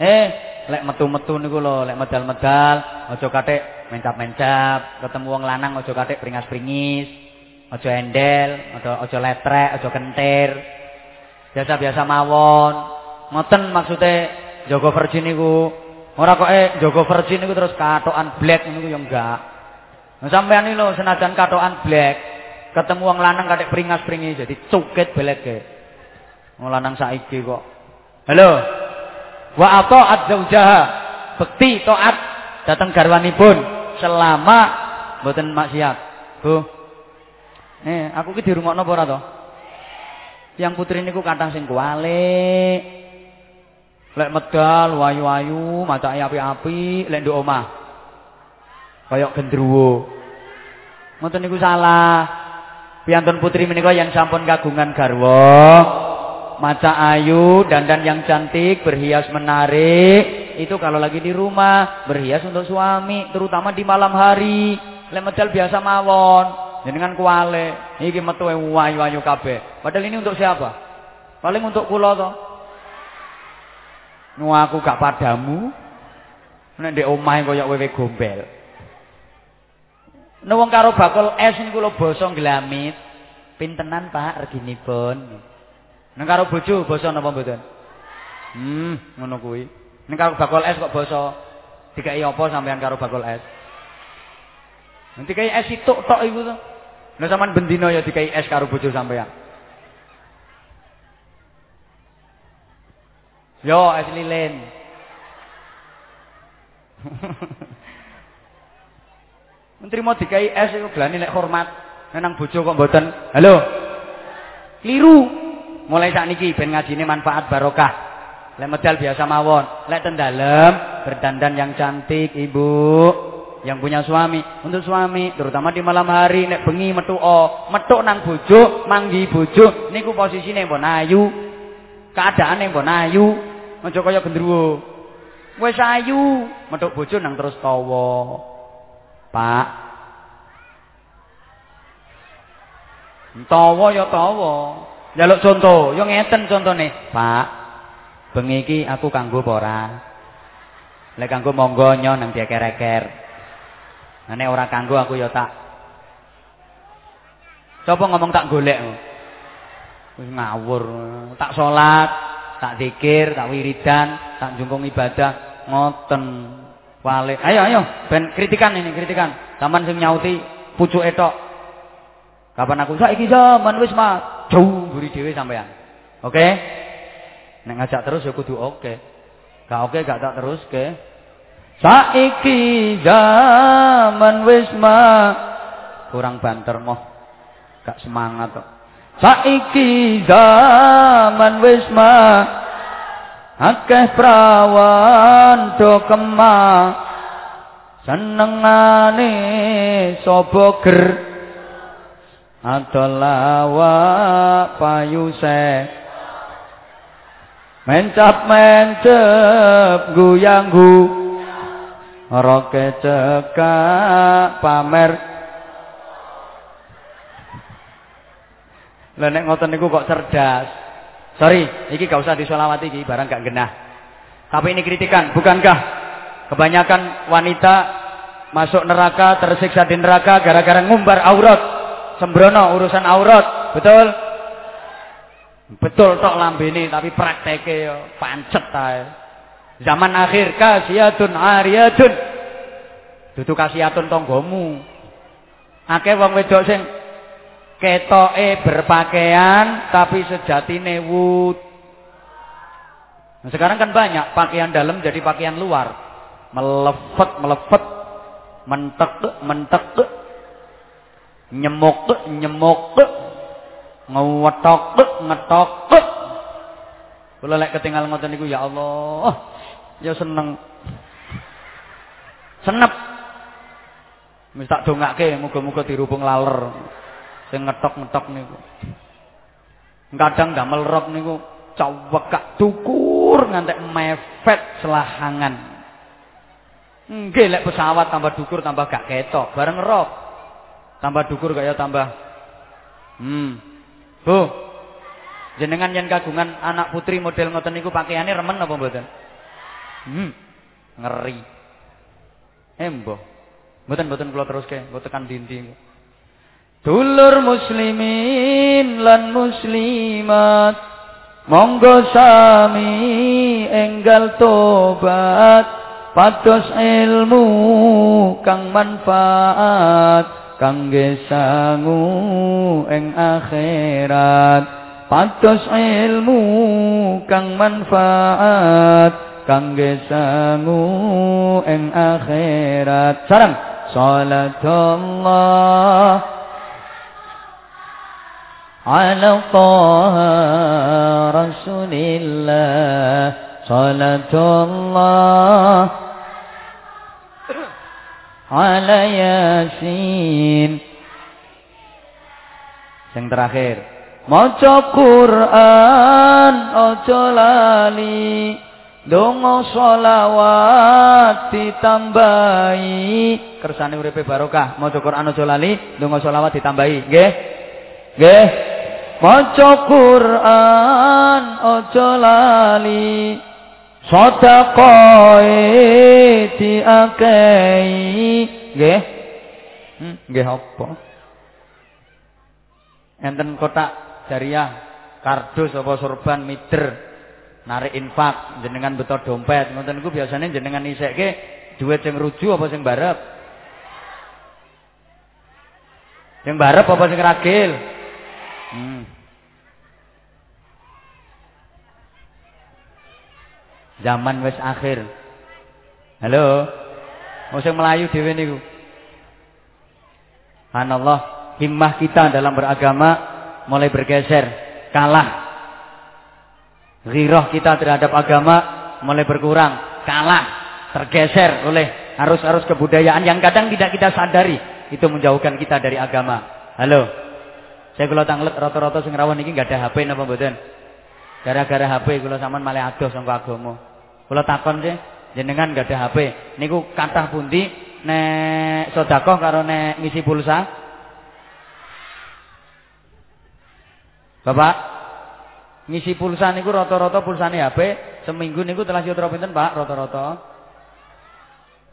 eh lek metu-metu niku lho, lek medal-medal aja kathik mencap-mencap, ketemu wong lanang aja kathik pringas-pringis, aja endel, aja letrek, aja kentir. Biasa-biasa mawon. Ngoten maksude jaga virgin niku. Ora kok eh jaga virgin niku terus katokan black niku ya enggak. Nah sampean iki lho senajan katokan black Ketemu wong lanang kadek pringas-pringi jadi cuket beleke. Wong lanang saiki kok. Halo. Wa ata'at zaujaha. Bekti taat datang garwanipun selama mboten maksiat. Bu. Eh, aku ki dirungokno apa ora? Yang putri niku kadang sing kualik. Lek medal wayu-wayu, macake api-api, lek nduk omah. Kayak gendruwo. Ngoten niku salah. Piantun putri menika yang sampun kagungan garwa, maca ayu, dandan yang cantik, berhias menarik, itu kalau lagi di rumah, berhias untuk suami, terutama di malam hari. Lek medal biasa mawon, dengan kuale, iki metu wayu-wayu kabeh. Padahal ini untuk siapa? Paling untuk kula to. Nu aku gak padamu. Nek ndek omahe koyo wewe gombel. Nek wong karo bakul es niku lho basa glamit. Pintenan Pak reginipun. Nek karo bojo basa napa mboten? Hmm, ngono kuwi. Nek karo bakul es kok basa dikai apa sampean karo bakul es? Nanti kayak es itu tok iku to. Nek sampean bendina ya dikai es karo bojo sampean. Yo es lilin. Menteri mau dikai es itu gelani nek hormat. Nenang bojo kok mboten. Halo. Kliru. Mulai saat niki ben ngajine manfaat barokah. Lek medal biasa mawon. Lek ten dalem berdandan yang cantik ibu. Yang punya suami. Untuk suami. Terutama di malam hari. Nek bengi metu o. Metu nang bojo. Manggi bojo. Niku posisine mbon ayu. Keadaane mbon ayu. Aja kaya gendruwo. Wis ayu. Metuk bojo nang terus tawa. Pak. Tawa ya tawa. Njaluk contoh, yo ngeten contone. Pak. Bengi iki aku kanggo apa ora? Lek kanggo monggo nyo nang dieker-eker. Nek ora kanggo aku ya tak Coba ngomong tak golek. Wis ngawur. Tak salat, tak zikir, tak wiridan, tak jungkung ibadah ngoten. Wale. Ayo ayo ben kritikan ini kritikan. Taman sing nyauti pucuke tok. Kapan aku saiki zaman wis mah jauh mburi dhewe sampean. Oke? Okay? Nek ngajak terus ya kudu oke. Okay. Gak oke okay, gak tak terus ke. Saiki zaman wis mah kurang banter moh. Gak semangat kok. Saiki zaman wis mah akeh prawan do kemah senengane sapa ger. Adolawa payuse mencap mencep guyang gu. Roke cekak pamer. Lah nek ngoten niku kok cerdas. Sorry, ini gak usah disolawati iki barang gak genah. Tapi ini kritikan, bukankah kebanyakan wanita masuk neraka, tersiksa di neraka gara-gara ngumbar aurat, sembrono urusan aurat, betul? Betul tok lambene tapi prakteke yo pancet ae. Zaman akhir kasiyatun ariyatun. Dudu kasiyatun tonggomu. Akeh wong wedok sing ketoke berpakaian tapi sejatine wud. Nah, sekarang kan banyak pakaian dalam jadi pakaian luar. Melefet, melefet, mentek, mentek, nyemok, nyemok, ngewetok, ngetok. Kula lek ketinggal ngoten niku ya Allah, ya seneng. Senep. Wis tak dongake muga-muga dirubung laler sing ngetok-ngetok niku. Kadang damel rok niku cawekak dukur ngantek mepet selahangan. Nggih lek pesawat tambah dukur tambah gak ketok, bareng rok. Tambah dukur kaya tambah Hmm. Bu. Jenengan yen kagungan anak putri model ngoten niku pakaiane remen apa mboten? Hmm. Ngeri. Embo. Mboten mboten kula teruske, mboten tekan dindi. Dulur muslimin lan muslimat Monggo sami enggal tobat. Pados ilmu kang manfaat Kangge sangu eng akhirat. Pados ilmu kang manfaat kangge sangu ing akhirat. Sareng. Salatullah على طه رسول الله صلاة الله على ياسين yang terakhir maca Quran aja lali donga selawat ditambahi kersane uripe barokah maca Quran aja lali donga selawat ditambahi nggih nggih Maca Quran aja lali. Sedekah diakehi. Nggih. Hmm, nggih apa? Enten kotak jariah kardus apa sorban mider narik infak jenengan beto dompet. Ngoten niku biasane jenengan isekke duit sing ruju apa sing barep? Sing barep apa sing ragil hmm. zaman wis akhir halo sing melayu dhewe niku Allah himmah kita dalam beragama mulai bergeser, kalah. Ghirah kita terhadap agama mulai berkurang, kalah, tergeser oleh arus-arus kebudayaan yang kadang tidak kita sadari itu menjauhkan kita dari agama. Halo. Saya kalau tanglet rata-rata sing rawon iki enggak ada HP napa mboten? Gara-gara HP kula sampean malah adoh sangka agama. Kula takon sih, jenengan enggak ada HP. Niku kathah pundi nek sedekah karo nek ngisi pulsa? Bapak, ngisi pulsa niku rata-rata pulsane HP seminggu niku telah sitra pinten, Pak? Rata-rata.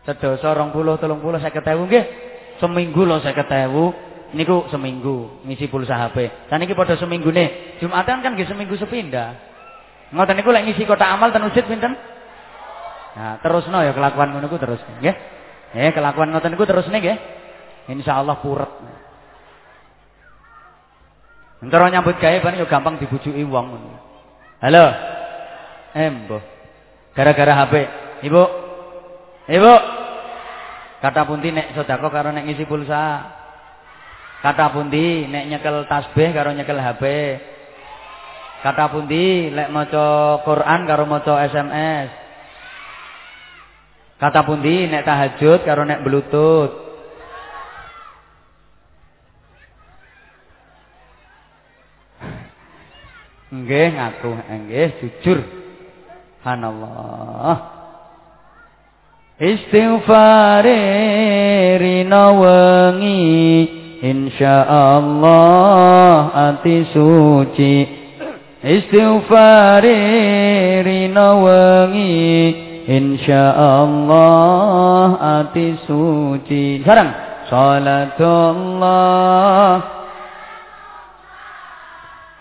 Sedasa 20 30 50.000 nggih. Seminggu lho 50.000 niku seminggu ngisi pulsa HP. Saniki padha seminggune. Jumatan kan nggih seminggu sepindah. Ngoten niku lek ngisi kotak amal ten usut pinten? Nah, terusno ya kelakuan ngono ku terus nggih. Eh, kelakuan ngoten niku terus nggih. Insyaallah puret. Entara nyambut gawe ban yo gampang dibujuki wong. Halo. Embo. Gara-gara HP. Ibu. Ibu. Kata pundi nek sedekah karo nek ngisi pulsa. Kata pundi nek nyekel tasbih karo nyekel HP. Kata pundi lek maca Quran karo maca SMS. Kata pundi nek tahajud karo nek bluetooth. Nggih ngaku nggih jujur. Subhanallah. Istighfar rina wengi insyaallah ati suci. Istighfari rina wengi. Insyaallah ati suci. Sekarang salatullah.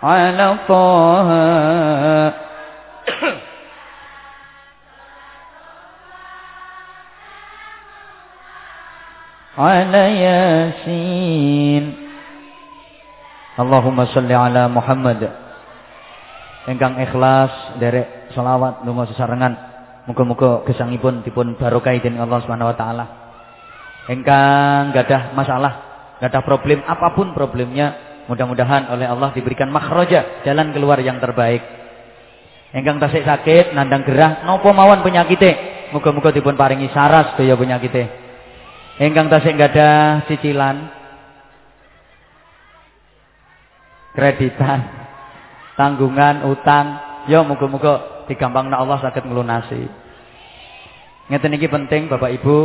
Ala fahat على ياسين Allahumma salli ala Muhammad ingkang ikhlas derek selawat donga sesarengan muga-muga gesangipun dipun barokah dening Allah Subhanahu wa taala ingkang gadah masalah gadah problem apapun problemnya Mudah-mudahan oleh Allah diberikan makhraja, jalan keluar yang terbaik. Engkang tasik sakit, nandang gerah, nopo mawon penyakite. Muga-muga dipun paringi saras sedaya penyakite. Engkang tasik ada cicilan, kreditan, tanggungan, utang, ya muga-muga digampangna Allah sakit ngelunasi. Ngeten iki penting Bapak Ibu,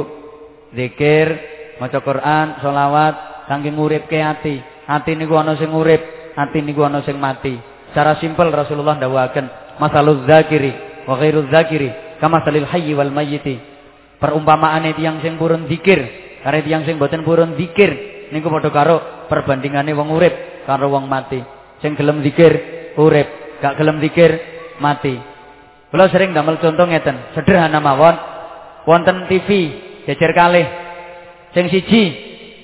zikir, maca Quran, sholawat, saking nguripke ati. Hati niku ana sing urip, hati niku ana sing mati. Cara simpel Rasulullah ndawaken, masaluz zakiri wa zakiri kama salil hayyi wal mayyiti. Perumpamaane tiyang sing purun zikir karo tiyang sing boten purun zikir niku padha karo perbandingane wong urip karo wong mati. Sing gelem zikir urip, gak gelem zikir mati. Kula sering damel contoh ngeten, sederhana mawon. Wonten TV jejer kalih. Sing siji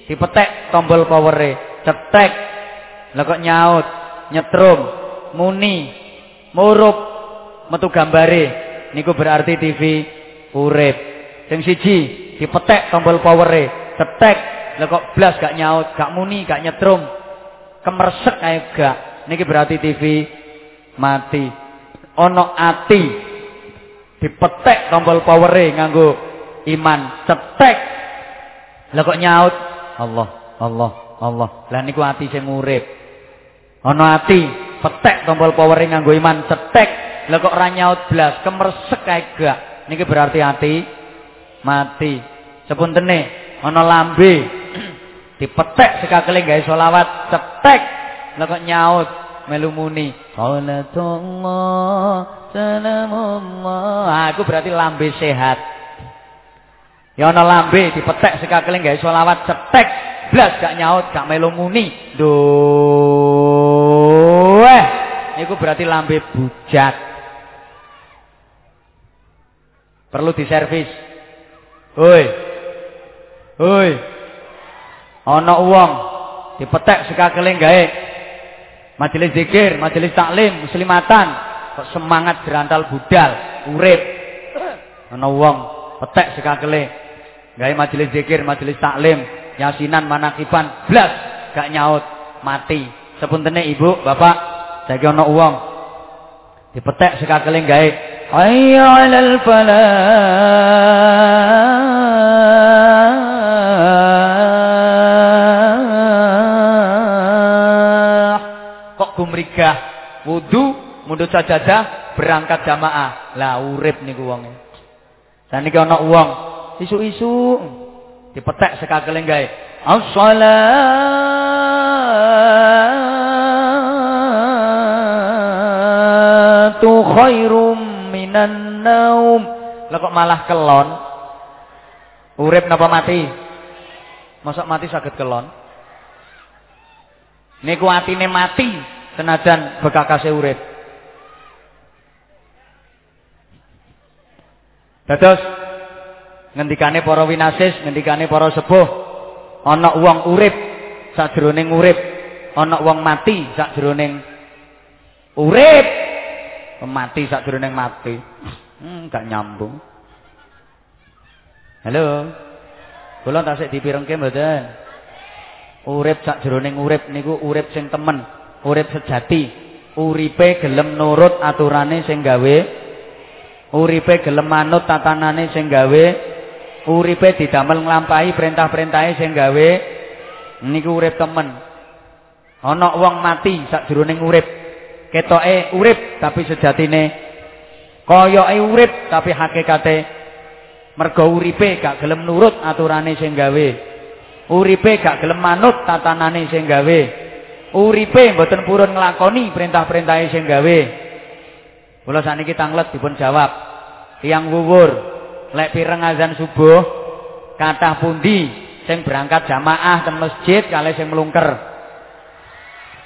dipetek tombol powere cetek lha kok nyaut nyetrum muni murup metu gambare niku berarti TV urip. Sing siji dipetek tombol powere, cetek, lha kok blas gak nyaut, gak muni, gak nyetrum. Kemersek ae gak. Niki berarti TV mati. Ono ati dipetek tombol powere nganggo iman, cetek. Lah kok nyaut? Allah, Allah, Allah. Lah niku ati sing urip. Ono ati, petek tombol powere nganggo iman, cetek. Lah kok ora nyaut blas, kemersek kae gak. Niki berarti ati mati. Sepuntene ana lambe dipetek sekakele gawe selawat, cetek. Lah kok nyaut melu muni. Salamullah. Ah, aku berarti lambe sehat. Ya ana lambe dipetek sekakele gawe selawat, cetek. Blas gak nyaut, gak melu muni. Duh. Iku berarti lambe bujat. Perlu diservis. Hoi. Hoi. Ana wong dipetek sekakele gawe. Majelis zikir, majelis taklim, muslimatan, kok semangat berantal budal, urip. Ana wong petek sekakele gawe majelis zikir, majelis taklim, yasinan, manakiban, blas. Gak nyaut, mati. Sepuntene Ibu, Bapak, saiki ana wong dipetek sekakele gawe. Hayya 'alal falah. Gumrigah wudu, mundut sajadah, berangkat jamaah. Lah urip niku wonge. Saniki ana wong isu-isu dipetek sekakele gawe as-salatu khairum minan naum. Lah kok malah kelon? Urip napa mati? Masa mati saged kelon? Niku atine mati senajan bekakase urip. Dados ngendikane para winasis, ngendikane para sepuh, ana wong urip sajroning urip, ana wong mati sajroning urip. Mati sajroning mati. Hmm, gak nyambung. Halo. Kula tasik dipirengke mboten? Urip sakjroning urip niku urip sing temen, urip sejati. Uripe gelem nurut aturane sing gawe. Uripe gelem manut tatanane sing gawe. Uripe didamel nglampahi perintah-perintahe sing gawe. Niku urip temen. Ana wong mati sakjroning urip. Ketoke urip tapi sejatine koyoke urip tapi hakikate mergo uripe gak gelem nurut aturane sing gawe uripe gak gelem manut tatanane sing gawe uripe mboten purun nglakoni perintah-perintahe sing gawe kula sakniki tanglet dipun jawab tiyang wuwur lek pireng azan subuh kathah pundi sing berangkat jamaah ten masjid kalih sing melungker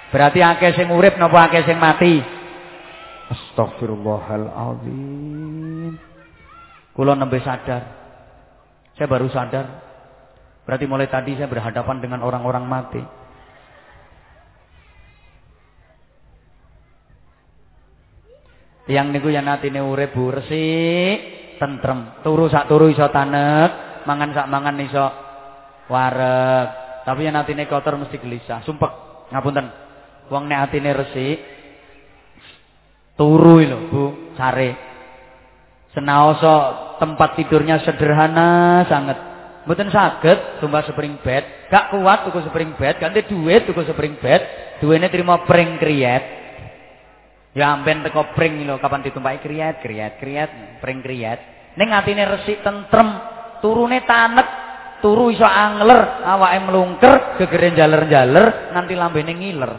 berarti akeh sing urip napa akeh sing mati Astagfirullahaladzim Kulo nembe sadar. Saya baru sadar. Berarti mulai tadi saya berhadapan dengan orang-orang mati. Yang niku yang atine urip bu resik, tentrem. Turu sak turu iso tanek, mangan sak mangan iso wareg. Tapi yang atine kotor mesti gelisah. Sumpek, ngapunten. Wong nek atine resik, turu lho Bu, sare. Senaoso tempat tidurnya sederhana sangat. Mboten saged tumbas spring bed, gak kuat tuku spring bed, ganti duit tuku spring bed, duwene terima pring kriyet. Ya amben teko pring lho kapan ditumpaki kriyet, kriyet, kriyet, pring kriyet. Ning atine resik tentrem, turune tanek, turu iso angler, awake mlungker, gegere jaler-jaler, nanti lambene ngiler.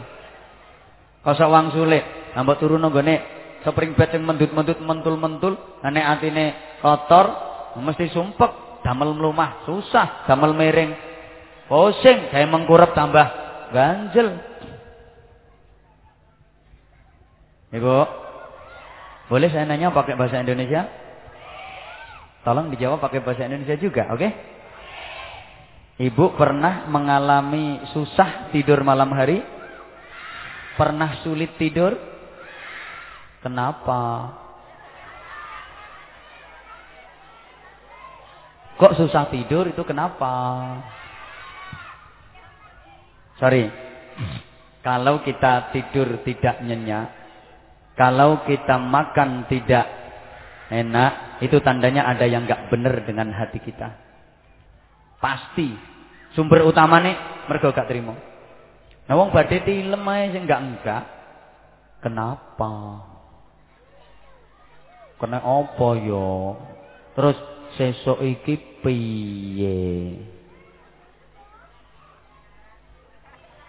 Kosok wang sulit, ambek turu nggone spring bed sing mendut-mendut mentul-mentul, nek atine kotor, mesti sumpek, damel mlumah susah, damel miring pusing, kayak mengkurep tambah ganjel. Ibu, boleh saya nanya pakai bahasa Indonesia? Tolong dijawab pakai bahasa Indonesia juga, oke? Okay? Ibu pernah mengalami susah tidur malam hari? Pernah sulit tidur? Kenapa? Kok susah tidur itu kenapa? Sorry. Kalau kita tidur tidak nyenyak, kalau kita makan tidak enak, itu tandanya ada yang nggak benar dengan hati kita. Pasti. Sumber utama nih mergo gak terima. Nah wong badhe tilem ae sing enggak enggak. Kenapa? Kena apa yo? Terus sesuk iki piye?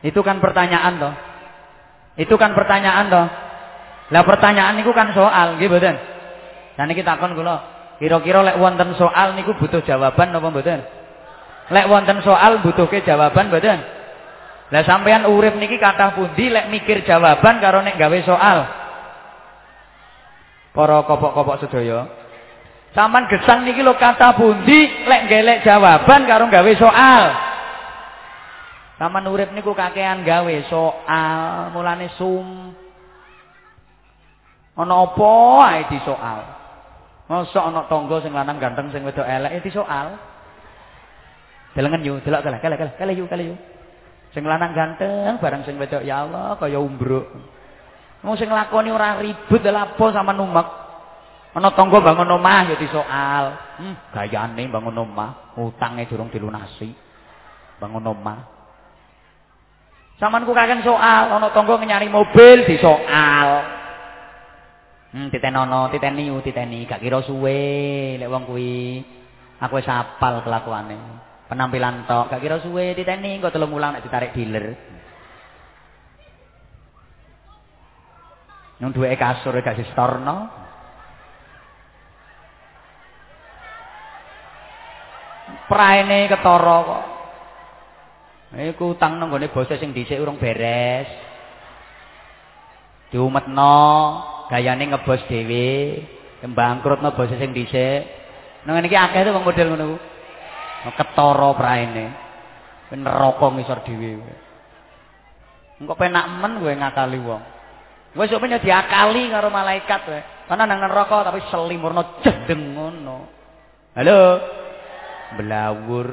Itu kan pertanyaan toh. Itu kan pertanyaan toh. Lah pertanyaan niku kan soal, nggih mboten? Nah niki takon kula, kira-kira lek wonten soal niku butuh jawaban napa mboten? Lek wonten soal butuhke jawaban mboten? Lah sampean urip niki kathah pundi lek mikir jawaban karo nek gawe soal? Para kopok-kopok sedaya. Sampean gesang niki lho kata pundi lek gelek jawaban karo gawe soal. Taman urip niku kakean gawe soal, mulane sum. Ana apa ae di soal. Mosok ana tangga sing lanang ganteng sing wedok elek ya di soal. Delengen yu, delok kalah, kalah, kalah, kalah yu, kalah yu. Sing lanang ganteng barang sing wedok ya Allah kaya umbruk. Wong sing lakoni ora ribut lha apa sama numek. Ana tangga bangun omah ya di soal. Hmm, gayane bangun omah, utange durung dilunasi. Bangun omah. Samanku kakek soal, ana tangga nyari mobil di soal. Hmm, titenono, titeni, titeni, gak kira suwe lek wong kuwi. Aku wis hafal kelakuane. Penampilan tok, gak kira suwe titeni, engko telung wulan nek ditarik dealer. Nung duwe kasur gak sistorno. Praene ketara kok. Iku utang nang gone bose sing dhisik urung beres. Diumetno, gayane ngebos dhewe, kembangkrutno bose sing dhisik. Nang ngene iki akeh to wong model ngono ku. Ketara praene. Neraka ngisor dhewe. Engko penak men kowe ngakali wong. Wis kok penyo diakali karo malaikat kowe. Ana nang neraka tapi selimurno jedeng ngono. Halo. Belawur.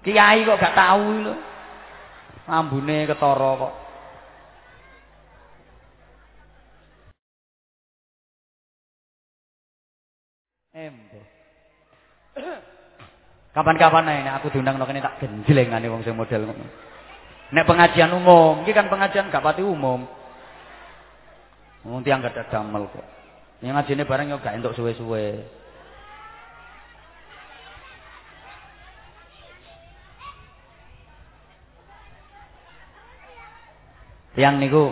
Kiai kok gak tahu lho. Ambune ketara kok. Embo. Kapan-kapan ae aku diundang nang kene tak genjlengane wong sing model ngono. Nek pengajian umum, iki kan pengajian gak pati umum. Wong tiang gak ada damel kok. Yang ngajine bareng yo gak entuk suwe-suwe. Yang niku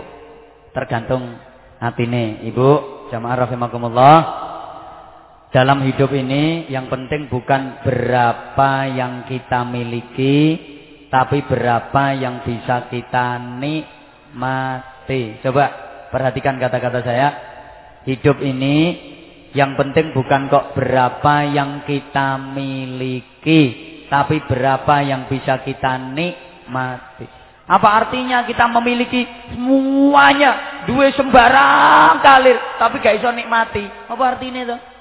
tergantung hatine. Ibu, jamaah rahimakumullah. Dalam hidup ini yang penting bukan berapa yang kita miliki, tapi berapa yang bisa kita nikmati. Coba perhatikan kata-kata saya. Hidup ini yang penting bukan kok berapa yang kita miliki, tapi berapa yang bisa kita nikmati. Apa artinya kita memiliki semuanya, dua sembarang kalir, tapi gak iso nikmati? Apa artinya itu?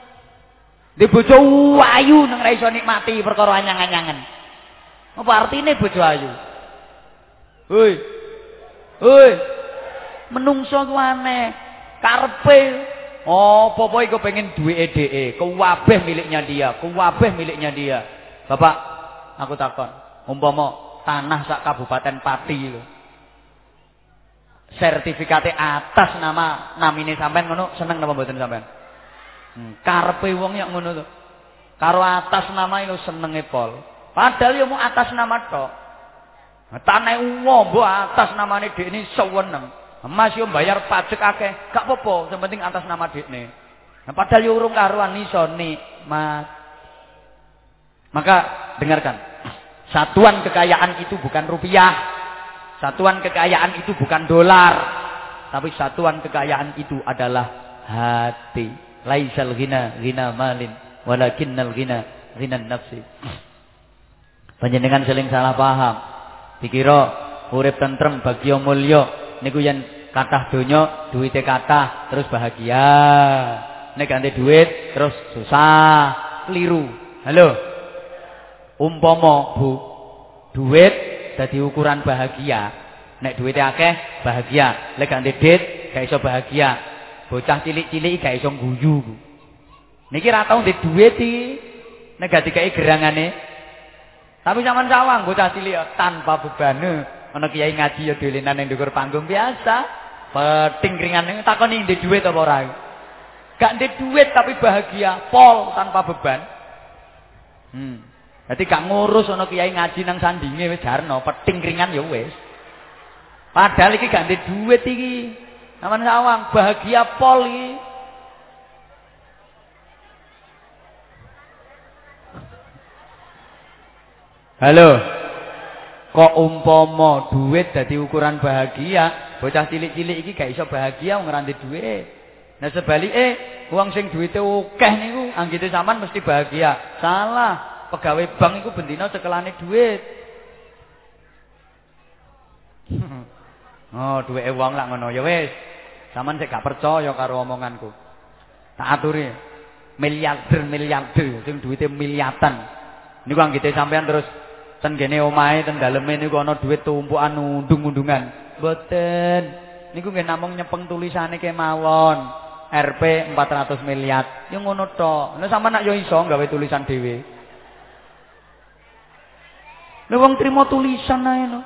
Di bojo ayu nang ra iso nikmati perkara anyang-anyangan. Apa artinya bojo ayu? Hoi. Hoi. Menungso ku aneh. Karepe apa apa iku pengen duwe EDE, kuwabeh miliknya dia, kuwabeh miliknya dia. Bapak, aku takon, umpama tanah sak kabupaten Pati lho. Sertifikate atas nama namine sampean ngono seneng napa mboten sampean? Hmm, karepe wong yang ngono to. Karo atas nama itu senenge pol. Padahal ya mau atas nama tok. Tanah wong mbok atas namane dekne seweneng. Mas yo bayar pajak akeh, gak apa-apa, yang penting atas nama dekne. Nah, padahal yo urung karuan nikmat. Maka dengarkan. Satuan kekayaan itu bukan rupiah. Satuan kekayaan itu bukan dolar. Tapi satuan kekayaan itu adalah hati. Laisal ghina ghina malin. Walakinnal ghina ghina nafsi. Panjenengan seling salah paham. Dikira urip tentrem bagya mulya niku yen kathah donya duwite kathah terus bahagia. Nek ganti duit terus susah, keliru. Halo. Umpama Bu, duit dadi ukuran bahagia. Nek duitnya akeh bahagia, lek ganti duit gak iso bahagia. Bocah cilik-cilik gak iso guyu. Niki ra tau ndek duit iki. Nek dikai gerangane. Tapi zaman sawang bocah cilik tanpa beban. Ana kiai ngaji ya dolenan ning dhuwur panggung biasa. Peting keringan takoni ndek duit apa ora? Gak ndek duit tapi bahagia, pol tanpa beban. Hmm. Jadi gak ngurus ana kiai ngaji nang sandinge wis jarno, peting keringan ya wis. Padahal iki gak ndek duit iki. Aman sawang bahagia pol iki. Halo. Kok umpama duit dadi ukuran bahagia, bocah cilik-cilik iki gak iso bahagia wong ngrandi duit. Nah sebalike wong sing duwite akeh niku anggite sampean mesti bahagia. Salah. Pegawai bank iku bendina cekelane duit. oh, duweke wong lak ngono ya wis. Sampeyan sik gak percaya karo omonganku. Tak aturi. Miliarder miliarder sing duwite miliatan. Niku anggite sampean terus ten kene omahe ten daleme niku ana dhuwit tumpukan undung-undungan. Mboten. Niku nggih namung nyepeng tulisane kemawon. RP 400 miliar. Ya ngono tok. Nek sampean nak yo iso gawe tulisan dhewe. Nek wong trimo tulisan ae no.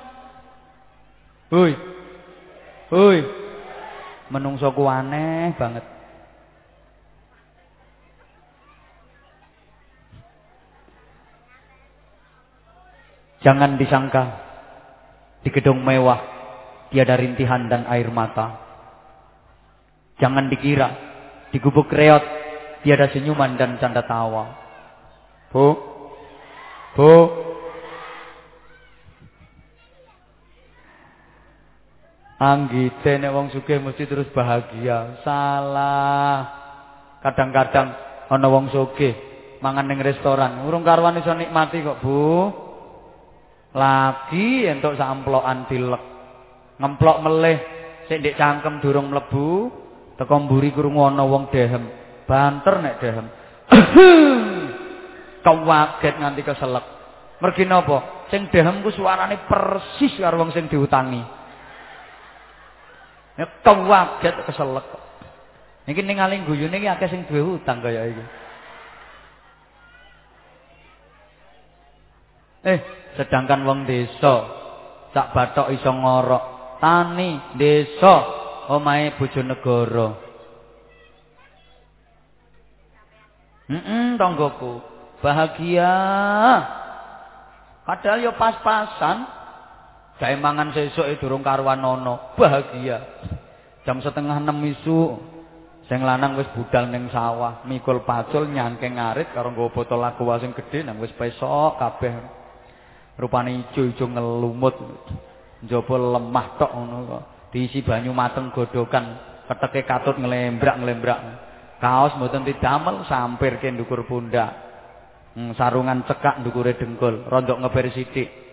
Hoi. Hoi. Menungso ku aneh banget. Jangan disangka di gedung mewah tiada rintihan dan air mata. Jangan dikira di gubuk reot tiada senyuman dan canda tawa. Bu, bu, Anggite nek wong sugih mesti terus bahagia. Salah. Kadang-kadang ana wong sugih mangan ning restoran, urung karuan iso nikmati kok, Bu. Lagi entuk samplokan dilek. Ngemplok meleh sik ndek cangkem durung mlebu, teko mburi krungu ana wong dehem. Banter nek dehem. Kawaget nganti keselek. Mergi napa? Sing dehem ku suarane persis karo wong sing diutangi. Ya kawaget keselek. Niki ningali guyune iki akeh sing duwe utang kaya iki. Eh, sedangkan wong desa sak bathok iso ngorok. Tani desa omahe bojonegoro. Heeh tanggoku. Bahagia. Padahal yo pas-pasan gawe mangan sesuk e durung karuan ana bahagia. Jam setengah 6 isu sing lanang wis budal ning sawah. Mikul pacul nyangkeng ngarit karo nggo botol aqua sing gedhe nang wis pesok kabeh. Rupane ijo-ijo ngelumut. Njaba lemah tok ngono kok. Diisi banyu mateng godokan. Keteke katut ngelembrak-ngelembrak. Kaos mboten didamel sampir ke ndukur pundak. Hmm, sarungan cekak ndukure dengkul. Rondok ngeber sithik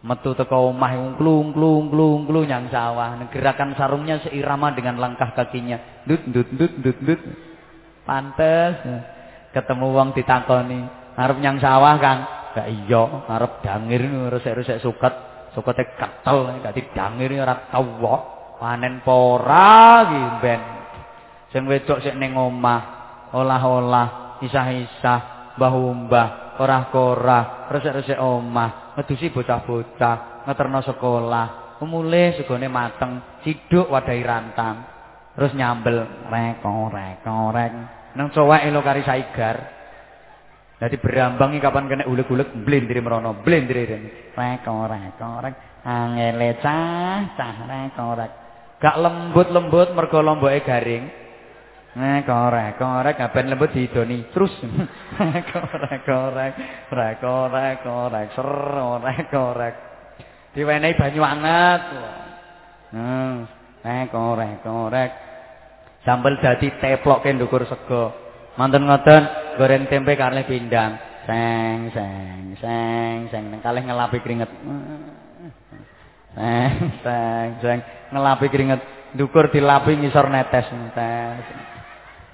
metu teko omah klung klung klung klung nyang sawah. Gerakan sarungnya seirama dengan langkah kakinya. Ndut ndut ndut ndut ndut. Pantes. Ketemu wong ditakoni. Arep nyang sawah kan gak iya ngarep dangir resek-resek suket. Sukete ketel gak didangir ora tau panen pora iki ben. Sing wedok sik ning omah. Olah-olah isah-isah mbah-mbah korah-korah resek-resek omah ngedusi bocah-bocah ngeterno sekolah umule segone mateng ciduk wadahi rantang terus nyambel reko reko rek nang cowek elo kari saigar Jadi berambangi kapan kena ulek-ulek blendiri merono, blendiri rene. Rek rek angele cah cah rek rek. Gak lembut-lembut mergo lomboke garing. Rek rek rek kapan lembut didoni terus. Rek rek rek rek rek rek ser rek rek. Diwenehi banyu anget. Hmm, rek rek rek. Sambel dadi teplokke ndukur sego. Manten ngoten, goreng tempe kalih pindang. Seng seng seng seng nang kalih ngelapi keringet. Seng seng seng ngelapi keringet. Dukur dilapi ngisor netes netes.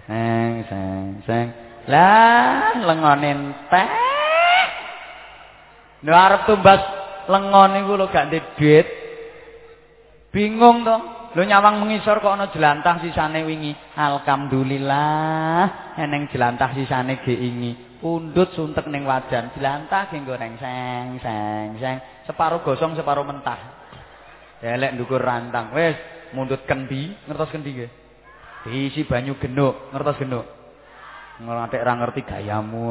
Seng seng seng. Lah lengone entek. Nek arep tumbas lengon niku lho gak ndek duit. Bingung to. Lho nyawang mengisor kok ana jelantah sisane wingi. Alhamdulillah eneng jelantah sisane ge ingi. Pundut suntek ning wajan. Jelantah ge goreng seng seng seng. Separuh gosong separuh mentah. Elek ndukur rantang. Wis mundut kendi, ngertos kendi nggih. Diisi banyu genuk, ngertos genuk. Ngelantik ra ngerti gayamu.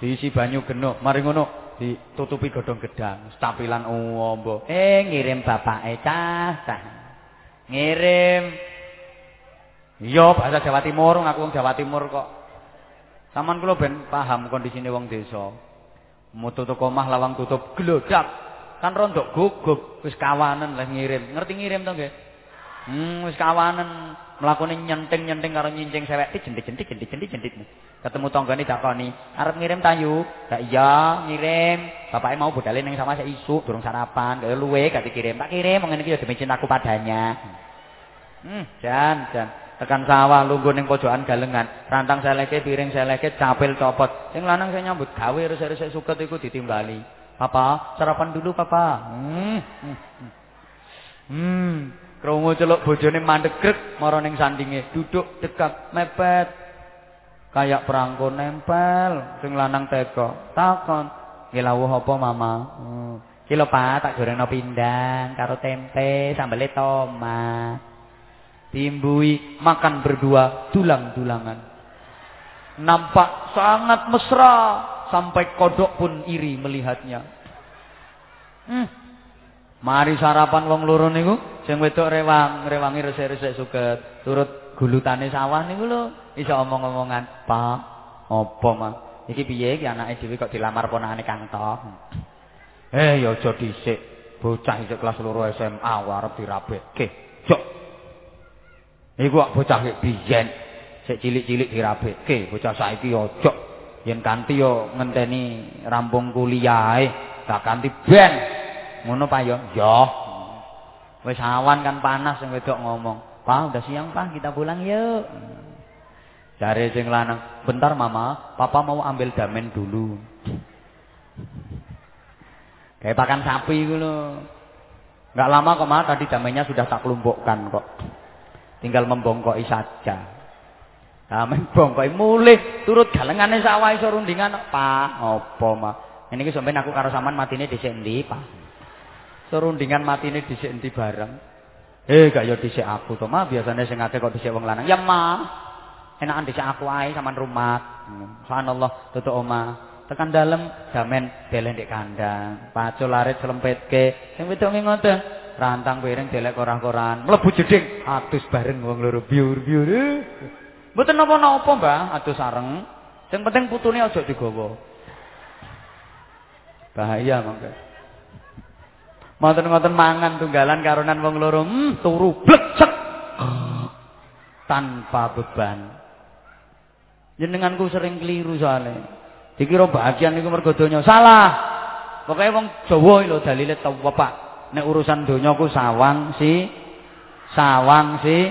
Diisi banyu genuk, mari ngono ditutupi godhong gedang, stapilan ombo. Eh ngirim bapake cah, cah. Ngirim. Iya bahasa Jawa Timur, ngaku wong Jawa Timur kok. Saman kula ben paham kondisine wong desa. Mutu toko omah lawang tutup glodak. Kan rondok guguk, wis kawanen lah ngirim. Ngerti ngirim to nggih? Hmm, wis kawanen mlakune nyenting-nyenting karo nyincing sewek jentik-jentik jentik-jentik jentik. Ketemu tanggane dakoni, "Arep ngirim tayu?" "Gak iya, ngirim." Bapake mau budale ning sama sik isuk, durung sarapan, kaya luwe gak dikirim. "Tak kirim, ngene iki ya demi cintaku padanya." Hmm, jan, jan. Tekan sawah lungguh ning pojokan galengan, rantang seleke, piring seleke, capil copot. Sing lanang sing nyambut gawe resik-resik suket iku ditimbali. "Papa, sarapan dulu, Papa." Hmm. Hmm. hmm. Krungu celuk bojone mandek grek mara ning sandinge, duduk dekat mepet. Kayak perangko nempel, sing lanang teko. Takon, "Ki apa, Mama?" Hmm. "Ki Pak, tak gorengno pindang karo tempe, sambele tomat." Timbui makan berdua tulang-tulangan. Nampak sangat mesra sampai kodok pun iri melihatnya. Hmm. Mari sarapan wong loro niku, sing wedok rewang, rewangi resik-resik suket, turut gulutane sawah niku lho, iso omong-omongan, "Pak, apa, Mas? Iki piye iki anake dhewe kok dilamar ponakane Kang Toh?" Eh, ya aja dhisik. Bocah isih kelas loro SMA arep dirabekke. Jok. Iku kok bocah iki biyen sik cilik-cilik dirabekke, bocah saiki ojo. Yen kanthi yo ngenteni rampung kuliahe, tak kanthi ben. Ngono Pak yo. Yo. Wis awan kan panas sing wedok ngomong. Pak, udah siang Pak, kita pulang yuk. Cari sing lanang, bentar Mama, Papa mau ambil damen dulu. Kayak pakan sapi gitu loh. Enggak lama kok Ma, tadi damennya sudah tak kelompokkan kok. Tinggal membongkoi saja. Damen bongkoi mulih turut galengane sawah iso rundingan, Pak. Apa, Ma? Ini ki sampeyan aku karo sampean matine dhisik Pak? Serundingan matine dhisik endi bareng. Eh gak ya dhisik aku to, mah biasane sing akeh kok dhisik wong lanang. Ya mah. Enakan dhisik aku ae sampean rumah. Subhanallah tutuk omah. Tekan dalem damen delen ndek kandang. Pacul larit selempetke. Sing wedok ngoten. Rantang piring delek koran-koran. Mlebu jeding atus bareng wong loro biur-biur. Mboten napa-napa, Mbah, atus sareng. Sing penting putune aja digawa. Bahaya mangke. Ngoten-ngoten mangan tunggalan karunan wong loro, hmm, turu blecek. Tanpa beban. Jenenganku sering keliru soalnya. Dikira bahagia niku mergo donya. Salah. Pokoke wong Jawa lho dalile Pak. Nek urusan donya ku sawang si sawang si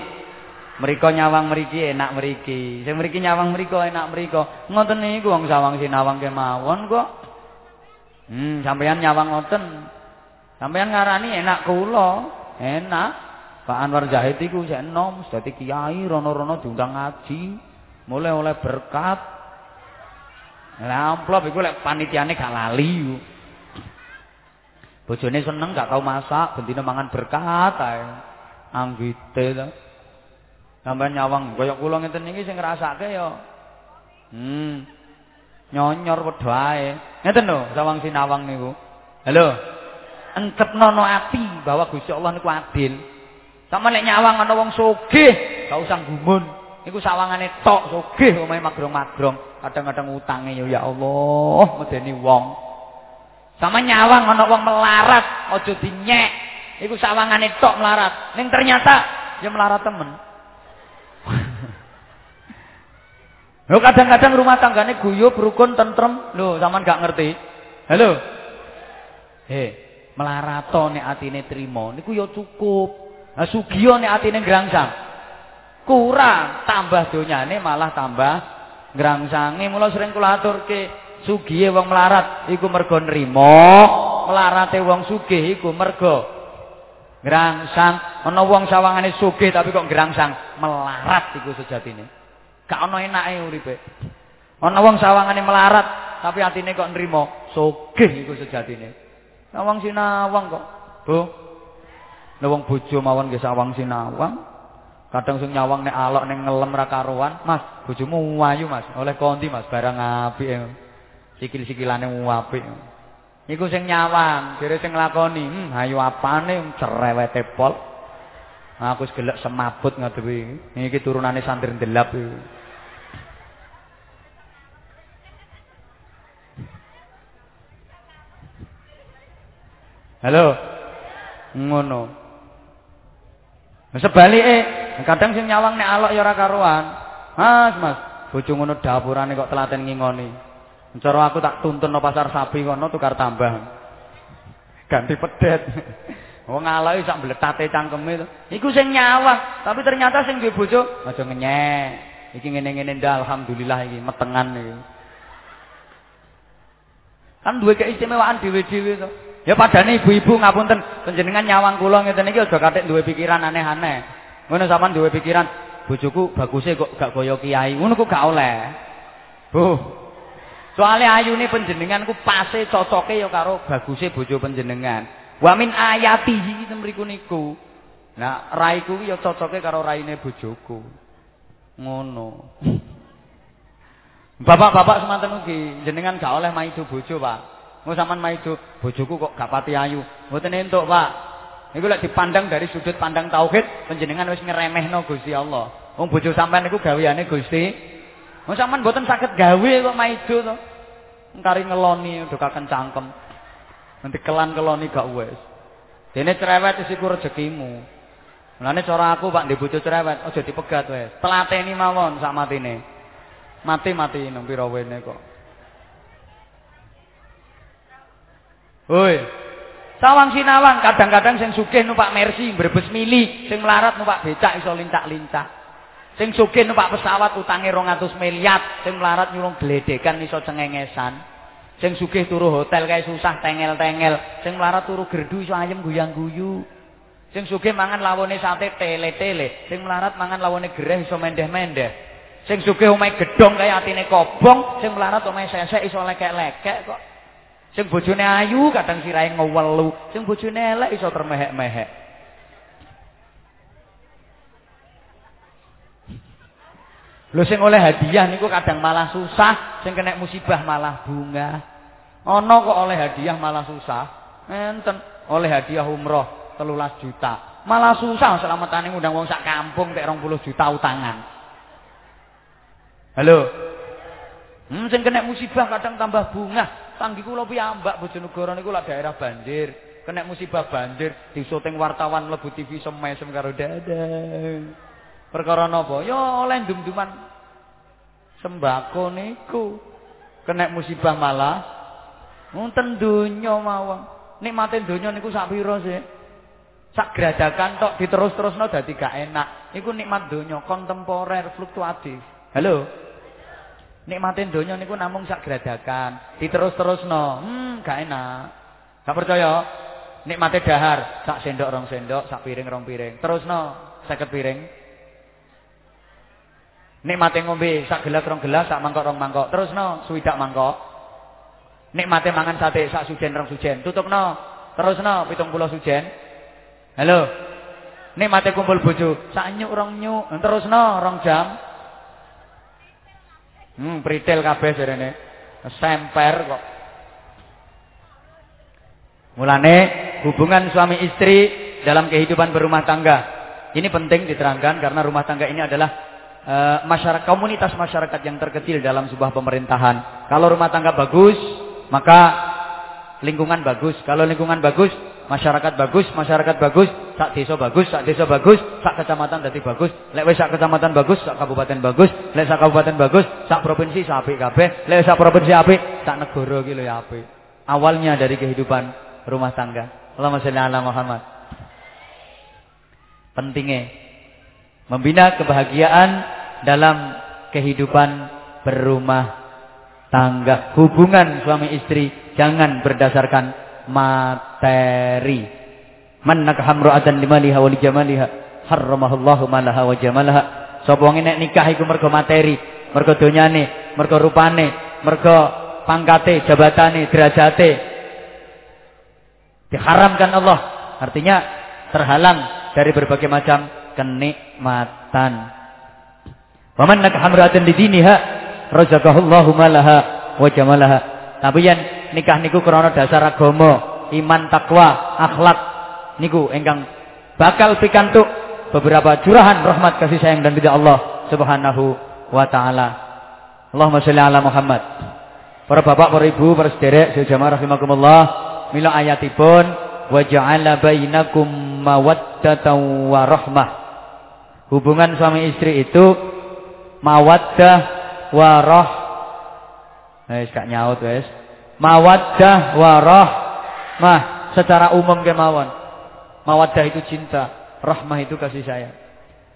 mriko nyawang mriki enak mriki. Sing mriki nyawang mriko enak mriko. Ngoten niku wong sawang sinawang kemawon kok. Hmm, sampeyan nyawang ngoten. Sampeyan ngarani enak kula, enak. Pak Anwar Zahid iku sik enom, dadi kiai rono-rono diundang ngaji, mulai oleh berkat. Lah amplop iku lek panitiane gak lali. Bojone seneng gak tau masak, bentine mangan berkat ae. Anggite to. Sampeyan nyawang kaya kula ngeten niki sing ngrasake ya. Hmm. Nyonyor wedha ae. Ngeten lho, sawang sinawang niku. Halo. Encepno no ati bahwa Gusti Allah niku adil. Sama lek nyawang ana wong sugih, gak usah gumun. Iku sawangane tok sugih omahe magrong-magrong, kadang-kadang utange ya ya Allah, medeni wong. Sama nyawang ana wong melarat, aja dinyek. Iku sawangane tok melarat. Ning ternyata ya melarat temen. Lho kadang-kadang rumah tanggane guyub, rukun, tentrem. Lho, sampean gak ngerti. Halo. Hei, melarato nek atine trima niku ya cukup. Lah sugiya nek atine ngrangsang. kurang, tambah donyane malah tambah ngrangsange. Mula sering kula aturke, sugihe wong melarat iku mergo nrimo, melarate wong sugih iku mergo ngrangsang. Ana wong sawangane sugih tapi kok ngrangsang, melarat iku sejatine. Gak ana enake uripe. Ana wong sawangane melarat tapi atine kok nrimo, sugih iku sejatine. Sawang sinawang kok. Bu. Nek wong bojo mawon nggih sawang sinawang. Kadang sing nyawang nek alok ning ngelem ra karuan, Mas, bojomu ayu Mas. Oleh konti Mas, barang apik. Sikil-sikilane apik. Iku sing nyawang, jere sing nglakoni, hmm, ayu apane cerewete pol. Aku gelek semabut ngadewe. Iki turunane santri ndelap iki. Halo. Ngono. Sebalike Kadang sing nyawang nek alok ya ora karuan. Mas, Mas, bojo ngono dapurane kok telaten ngingoni. Cara aku tak tuntun no pasar sapi kono tukar tambah. Ganti pedet. Wong alok sak mbletate cangkeme to. Iku sing nyawang, tapi ternyata sing duwe bojo aja ngenyek. Iki ngene-ngene ndak alhamdulillah iki metengan iki. Kan duwe keistimewaan dhewe-dhewe to. Ya padane ibu-ibu ngapunten, panjenengan nyawang kula ngeten iki aja katik duwe pikiran aneh-aneh. Ngono sampean duwe pikiran, bojoku bagusnya kok gak kaya kiai. Ngono kok gak oleh. Bu. Soalnya ayune panjenengan ku pase cocoke ya karo bagusnya bojo panjenengan. Wa min ayatihi mriku niku. Nah, raiku ya cocoke karo raine bojoku. Ngono. Bapak-bapak semanten ugi, jenengan gak oleh maido bojo, Pak. Mau sampean maido bojoku kok gak pati ayu. Mboten entuk, Pak. Niku lek dipandang dari sudut pandang tauhid, panjenengan wis ngremehno Gusti Allah. Wong bojo sampean niku gaweane Gusti. Wong sampean mboten saged gawe kok maido to. Engkari ngeloni ndokaken cangkem. Nanti kelan-keloni gak wis. Dene cerewet wis iku rezekimu. Mulane cara aku Pak ndek bojo cerewet aja dipegat wis. Telateni mawon sak matine. Mati-mati nang pira wene kok. Woi, Sawang sinawang kadang-kadang sing sugih numpak Mercy Brebes mili, sing melarat numpak becak iso lincak-lincak. Sing sugih numpak pesawat utange 200 miliar, sing melarat nyurung gledekan iso cengengesan. Sing sugih turu hotel kae susah tengel-tengel, sing melarat turu gerdu iso ayem guyang-guyu. Sing sugih mangan lawone sate tele-tele, sing melarat mangan lawone gereh iso mendeh-mendeh. Sing sugih omahe gedhong kaya atine kobong, sing melarat omahe sesek iso lekek-lekek kok. Sing bojone ayu kadang sirahe ngewelu, sing bojone elek iso termehek-mehek. Lho sing oleh hadiah niku kadang malah susah, sing kena musibah malah bunga. Ana kok oleh hadiah malah susah. Enten oleh hadiah umroh 13 juta. Malah susah selamatane ngundang wong sak kampung tek 20 juta utangan. Halo. Hmm, sing kena musibah kadang tambah bunga. Tanggi kula piyambak Bojonegoro niku lak daerah banjir. Kena musibah banjir, disuting wartawan mlebu TV semesem karo dadah. Perkara napa? Ya oleh dum-duman sembako niku. Kena musibah malah wonten donya mawon. Nikmate donya niku sak pira sih? Sak gradakan tok diterus-terusno dadi gak enak. Niku nikmat donya kontemporer fluktuatif. Halo? Nikmatin donya niku namung sak gradakan, diterus-terusno. Hmm, gak enak. Gak percaya? Nikmate dahar, sak sendok rong sendok, sak piring rong piring. Terusno, 50 piring. Nikmate ngombe sak gelas rong gelas, sak mangkok rong mangkok. Terusno, swidak mangkok. Nikmate mangan sate sak sujen rong sujen. Tutupno. Terusno, 70 sujen. Halo. Nikmate kumpul bojo, sak nyuk rong nyuk. Terusno, rong jam. Hmm, pritil kabeh jarene. Semper kok. Mulane hubungan suami istri dalam kehidupan berumah tangga ini penting diterangkan karena rumah tangga ini adalah uh, masyarakat komunitas masyarakat yang terkecil dalam sebuah pemerintahan. Kalau rumah tangga bagus, maka lingkungan bagus. Kalau lingkungan bagus, masyarakat bagus, masyarakat bagus, sak desa bagus, sak desa bagus, sak kecamatan dadi bagus. Lek wis sak kecamatan bagus, sak kabupaten bagus, lek sak kabupaten bagus, sak provinsi sak apik kabeh, lek sak provinsi apik, sak negara iki lho ya apik. Awalnya dari kehidupan rumah tangga. Allahumma sholli ala Muhammad. Pentingnya Membina kebahagiaan dalam kehidupan berumah tangga. Hubungan suami istri jangan berdasarkan materi. Man nakaha imra'atan limaliha wa lijamaliha harramahullahu malaha wa jamalaha. Sapa wong nikah iku mergo materi, mergo donyane, mergo rupane, mergo pangkate, jabatane, derajate. Diharamkan Allah. Artinya terhalang dari berbagai macam kenikmatan. Waman nakahamratin di diniha razaqahullahu malaha wa jamalaha. Tapi yang nikah niku krana dasar agama, iman, takwa, akhlak niku ingkang bakal pikantuk beberapa curahan rahmat kasih sayang dan ridha Allah Subhanahu wa taala. Allahumma sholli ala Muhammad. Para bapak, para ibu, para sederek, sejamaah rahimakumullah, mila ayatipun wa ja'ala bainakum mawaddatan wa rahmah. Hubungan suami istri itu mawaddah warah. Wis gak nyaut wis. Mawaddah warah. Mah secara umum kemawon. Mawaddah itu cinta, rahmah itu kasih sayang.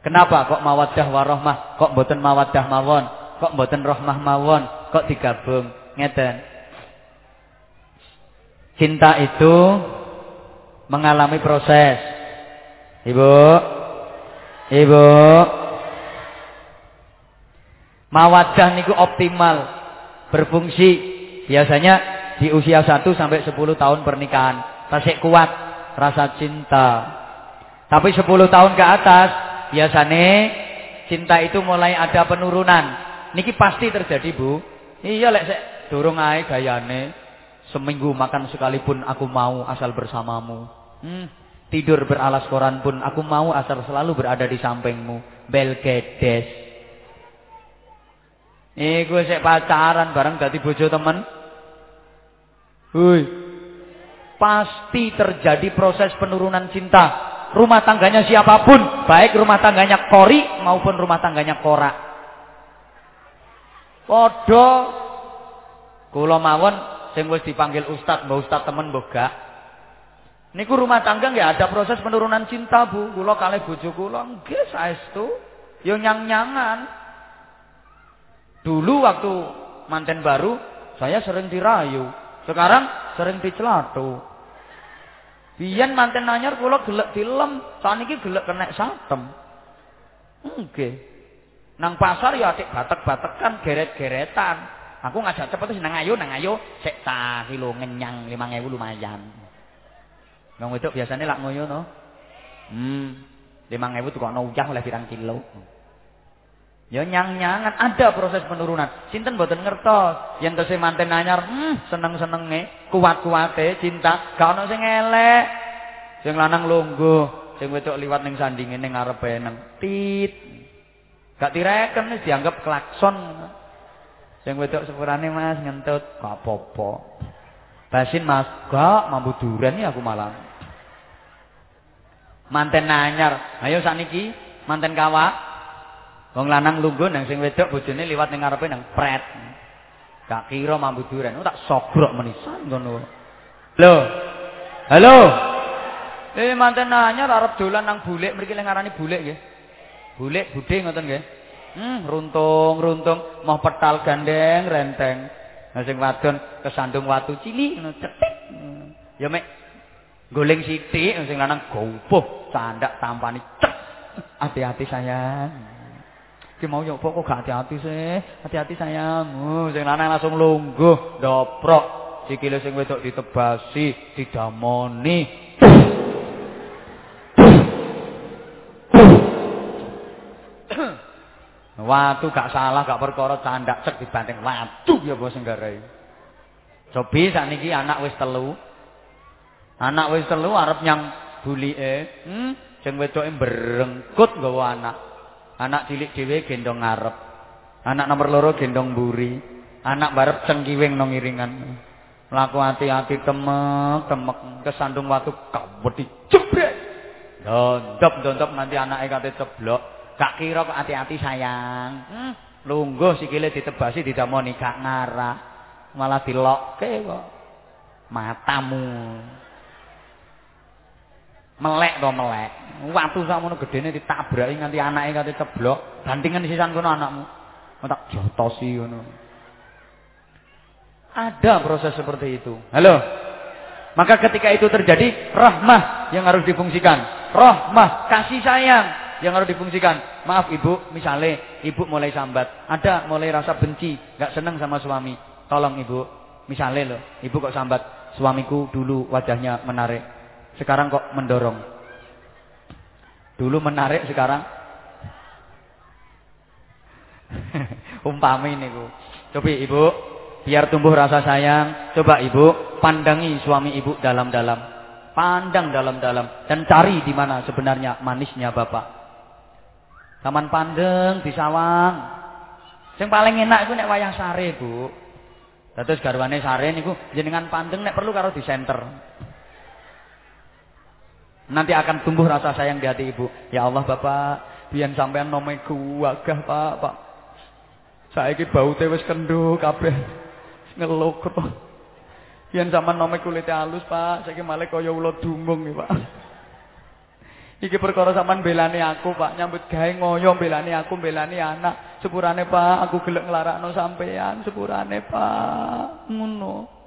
Kenapa kok mawaddah warahmah? Kok mboten mawaddah mawon? Kok mboten rahmah mawon? Kok digabung? Ngeten. Cinta itu mengalami proses. Ibu, Ibu. Mawadah niku optimal berfungsi biasanya di usia 1 sampai 10 tahun pernikahan. Tasik kuat rasa cinta. Tapi 10 tahun ke atas biasanya cinta itu mulai ada penurunan. Niki pasti terjadi, Bu. Iya lek sek durung ae gayane. Seminggu makan sekalipun aku mau asal bersamamu. Hmm. Tidur beralas koran pun aku mau asal selalu berada di sampingmu. Belgedes. gue sik pacaran bareng dadi bojo temen. Hui. Pasti terjadi proses penurunan cinta. Rumah tangganya siapa pun, baik rumah tangganya kori maupun rumah tangganya korak. Podo kula mawon sing dipanggil ustaz, mbah ustaz temen mbah gak. Niku rumah tangga nggak ada proses penurunan cinta, Bu. Kula kalih bojo kula nggih saestu. Yo nyang-nyangan. Dulu waktu manten baru saya sering dirayu. Sekarang sering dicelatu. Biyen manten anyar kula gelek film, saniki gelek kena satem. Nggih. Nang pasar ya atik batek-batekan, geret-geretan. Aku ngajak cepet nang ayo, nang ayo, sik ta kilo ngenyang 5000 lumayan. Wong wedok biasane lak ngoyo no. Hmm. 5000 tukokno uyah oleh pirang kilo. Ya nyang-nyangan ada proses penurunan. Sinten mboten ngertos. Yen tese manten anyar, hmm, seneng-senenge, kuat-kuate cinta, gak ono sing elek. Sing lanang lungguh, sing wedok liwat ning sandinge ning ngarepe nang tit. Gak direken wis dianggap klakson. Sing wedok sepurane Mas ngentut, gak apa-apa. Basin Mas, gak mambu duren ya aku malah. Manten anyar, ayo sakniki manten kawak Wong lanang lungguh nang sing wedok bojone liwat ning ngarepe nang pret. Gak kira mambu duren, oh, tak sogrok menisan ngono. Lho. Halo. Eh manten anyar arep dolan nang bulik mriki lek ngarani bulik nggih. Bulik budhe ngoten nggih. Hmm, runtung, runtung, mau petal gandeng renteng. Nah sing wadon kesandung watu cilik ngono cetik. Ya mek goleng sithik sing lanang gopoh candak tampani cek. Hati-hati sayang. Ki mau nyoba kok hati-hati sih. Hati-hati sayang. Oh, sing lanang langsung lungguh, doprok. Sikile sing wedok ditebasi, didamoni. Watu gak salah, gak perkara candak cek dibanding watu ya bos nggarai. Cobi sakniki anak wis telu. Anak wis telu arep nyang bulike, hmm, sing wedoke berengkut nggawa anak. Anak cilik dhewe gendong ngarep. Anak nomor loro gendong mburi. Anak barep cengkiwing nang iringan. Mlaku hati-hati temek, temek kesandung watu kabedi jebret. Dondop-dondop nanti anake kate ceblok. Gak kira kok hati-hati sayang. Hmm, lungguh sikile ditebasi didamoni gak ngarah. Malah dilokke kok. Matamu. Melek to melek. Watu sakmono gedene ditabraki nganti anake nganti ceblok. Bantingan sisan kono anakmu. Tak jotosi ngono. Ada proses seperti itu. Halo. Maka ketika itu terjadi, rahmah yang harus difungsikan. Rahmah, kasih sayang yang harus difungsikan. Maaf ibu, misalnya ibu mulai sambat. Ada mulai rasa benci, gak senang sama suami. Tolong ibu, misalnya loh, ibu kok sambat. Suamiku dulu wajahnya menarik. Sekarang kok mendorong. Dulu menarik, sekarang. Umpami ini bu. Coba ibu, biar tumbuh rasa sayang. Coba ibu, pandangi suami ibu dalam-dalam. Pandang dalam-dalam dan cari di mana sebenarnya manisnya bapak. Taman Pandeng di Sawang. Yang paling enak itu nek wayang sare, Bu. Dados garwane sare niku jenengan Pandeng nek perlu karo di center. Nanti akan tumbuh rasa sayang di hati ibu. Ya Allah Bapak, biyen sampean nomeku wagah Pak, Pak. Saiki baute wis kendho kabeh. Ngelokro. Biyen sampean nome kulite halus, Pak. Saiki malah kaya ula dumung, Pak. Iki perkara sampean belani aku, Pak. Nyambut gawe ngoyo belani aku, belani anak. Sepurane, Pak, aku gelek nglarakno sampean, sepurane, Pak. Ngono.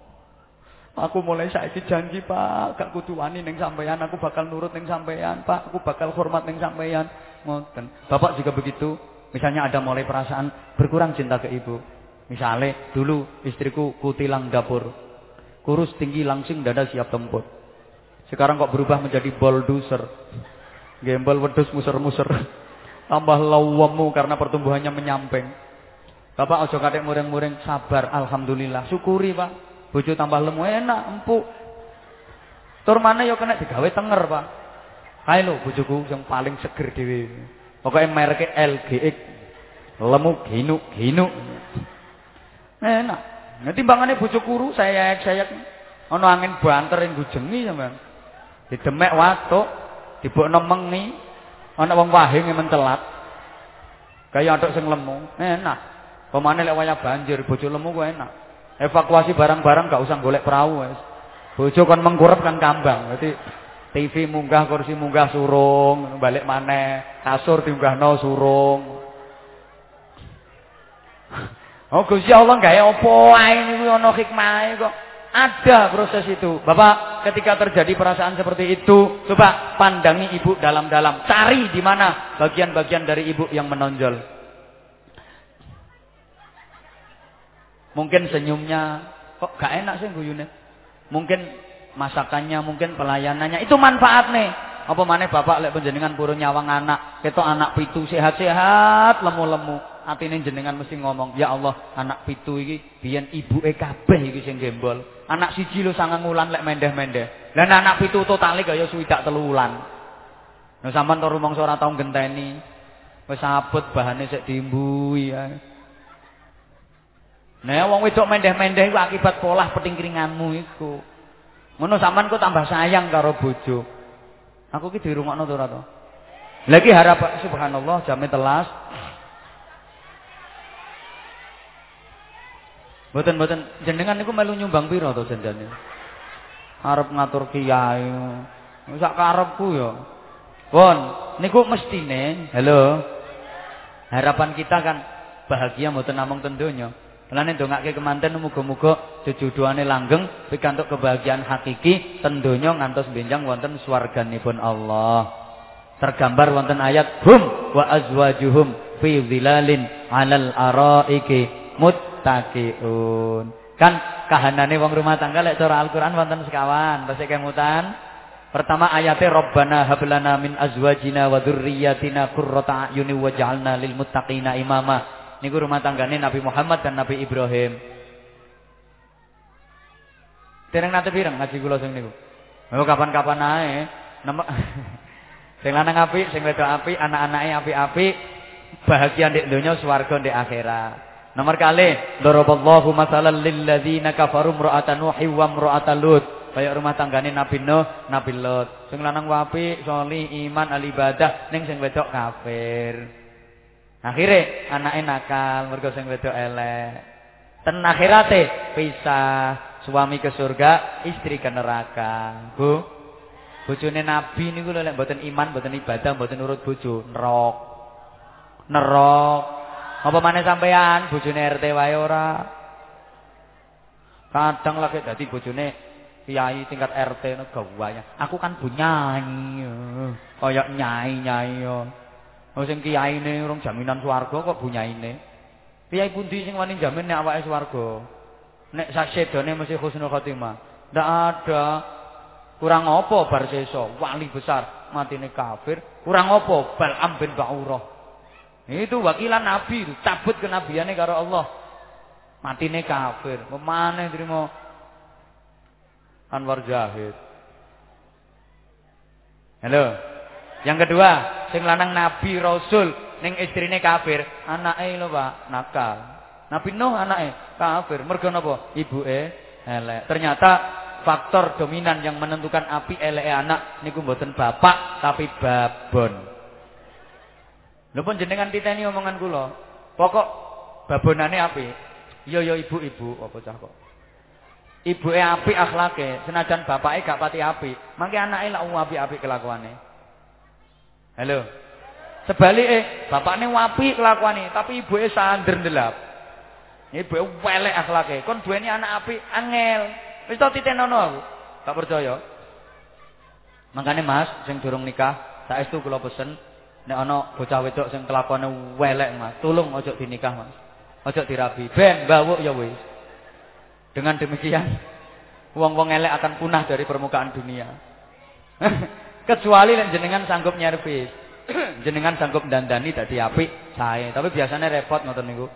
Aku mulai saiki janji, Pak, gak kudu wani ning sampean, aku bakal nurut ning sampean, Pak. Aku bakal hormat ning sampean. Ngoten. Bapak juga begitu. Misalnya ada mulai perasaan berkurang cinta ke ibu. Misalnya dulu istriku kutilang dapur. Kurus tinggi langsing dada siap tempur. Sekarang kok berubah menjadi bulldozer. Gembel wedus muser-muser. Tambah lawemu karena pertumbuhannya menyamping. Bapak ojo kadek muring-muring sabar alhamdulillah. Syukuri, Pak. Bojo tambah lemu enak, empuk. Tur mana yo kena digawe tenger, Pak. Kae lho bojoku yang paling seger dhewe. Pokoke mereke LGX. Lemu ginu ginu. Enak. Nah timbangane bojo kuru saya-saya ana angin banter ing gujengi sampean. Didemek watuk dibokno mengi ana wong wahing mentelat kaya atuk sing lemu enak pemane lek wayah banjir bojo lemu ku enak evakuasi barang-barang gak usah golek perahu wis bojo kon mengkurep kan kambang. Berarti TV munggah kursi munggah surung. Balik maneh. Kasur diunggahno surung. Oh Gusti Allah gawe apa ae niku? Ana hikmahe kok. Ada proses itu. Bapak, ketika terjadi perasaan seperti itu, coba pandangi ibu dalam-dalam. Cari di mana bagian-bagian dari ibu yang menonjol. Mungkin senyumnya, kok gak enak sih guyune. Mungkin masakannya, mungkin pelayanannya. Itu manfaat nih. Apa mana bapak lek penjenengan purun nyawang anak. Ketok anak pitu sehat-sehat, lemu-lemu atine jenengan mesti ngomong, "Ya Allah, anak pitu iki biyen ibuke kabeh iki sing gembol. Anak siji lho sangang wulan lek mendeh-mendeh. Lah anak pitu totale kaya swidak telu wulan." Nah sampean to rumangsa ora tau genteni. Wis abot bahane sik diimbui ya. Nah wong wedok mendeh-mendeh iku akibat polah petingkringanmu iku. Ngono sampean kok tambah sayang karo bojo. Aku ki dirungokno to ora to? Lagi harap subhanallah jame telas. Mboten-mboten jenengan niku melu nyumbang pira to jandane? Arep ngatur kiai. Sak karepku ya. Pun, niku mestine, halo. Harapan kita kan bahagia mboten namung ten donya. Lan ndongake kemanten muga-muga jejodohane langgeng pikantuk kebahagiaan hakiki ten donya ngantos benjang wonten swarganipun Allah. Tergambar wonten ayat hum wa azwajuhum fi dhilalin 'alal araiki mut muttaqiun. Kan kahanane wong rumah tangga lek cara Al-Qur'an wonten sekawan, tasih kemutan. Pertama ayatnya Rabbana hablana min azwajina wa dzurriyyatina qurrata a'yuni waj'alna lil muttaqina imama. Niku rumah tanggane Nabi Muhammad dan Nabi Ibrahim. Tereng nate pirang ngaji kula sing niku. Oh kapan-kapan ae. Nama sing lanang apik, sing wedok apik, anak-anake apik-apik, bahagia ndek donya, swarga ndek akhirat. Nomor kali, daraballahu masalan lil ladzina kafaru imra'atan Nuhi wa imra'atan Lut. Kayak rumah tanggane Nabi Nuh, Nabi Lut. Sing lanang wapi, sholih, iman, alibadah, ning sing wedok kafir. Akhire anake nakal, mergo sing wedok elek. Ten akhirate pisah, suami ke surga, istri ke neraka. Bu. Bojone nabi niku lho lek mboten iman, mboten ibadah, mboten nurut bojo, nerok. Nerok. Apa maneh sampean bojone RT wae ora? Kadang lagi dadi bojone kiai tingkat RT gawaya. Aku kan bunyanyi. Kayak nyai-nyai Oh sing kiyaine urung jaminan swarga kok bunyaine. Kiai pundi sing wani jamin nek awake swarga? Nek sak sedone mesti husnul khotimah. Ndak ada. Kurang apa bar sesa wali besar matine kafir, kurang apa Bal'am bin Ba'urah. Itu wakilan nabi, cabut kenabiane karo Allah. Matine kafir, memane trimo Anwar Zahid. Halo. Yang kedua, sing lanang nabi rasul ning istrine kafir, anake lho Pak, nakal. Nabi Nuh anake kafir, mergo napa? Ibuke elek. Ternyata faktor dominan yang menentukan api eleke anak niku mboten bapak tapi babon. Lho pun jenengan titeni omongan kula. Pokok babonane api. Yo yo ibu-ibu apa cah kok. Ibuke apik akhlake, senajan bapake gak pati apik, mangke anake lak apik-apik kelakuane. Halo. Sebalike, bapakne apik kelakuane, tapi ibuke sander ndelap. Ibuke welek akhlake. Kon duweni anak apik angel. Wis tau titenono aku. Tak percaya. Makane Mas sing durung nikah, saestu kula pesen nek ana bocah wedok sing kelakuane welek Mas, tolong ojo dinikah Mas. Ojo dirabi. Ben bawuk ya wis. Dengan demikian wong-wong elek akan punah dari permukaan dunia. Kecuali jenengan sanggup nyervis. jenengan sanggup dandani dadi apik, sae. Tapi biasanya repot ngoten niku.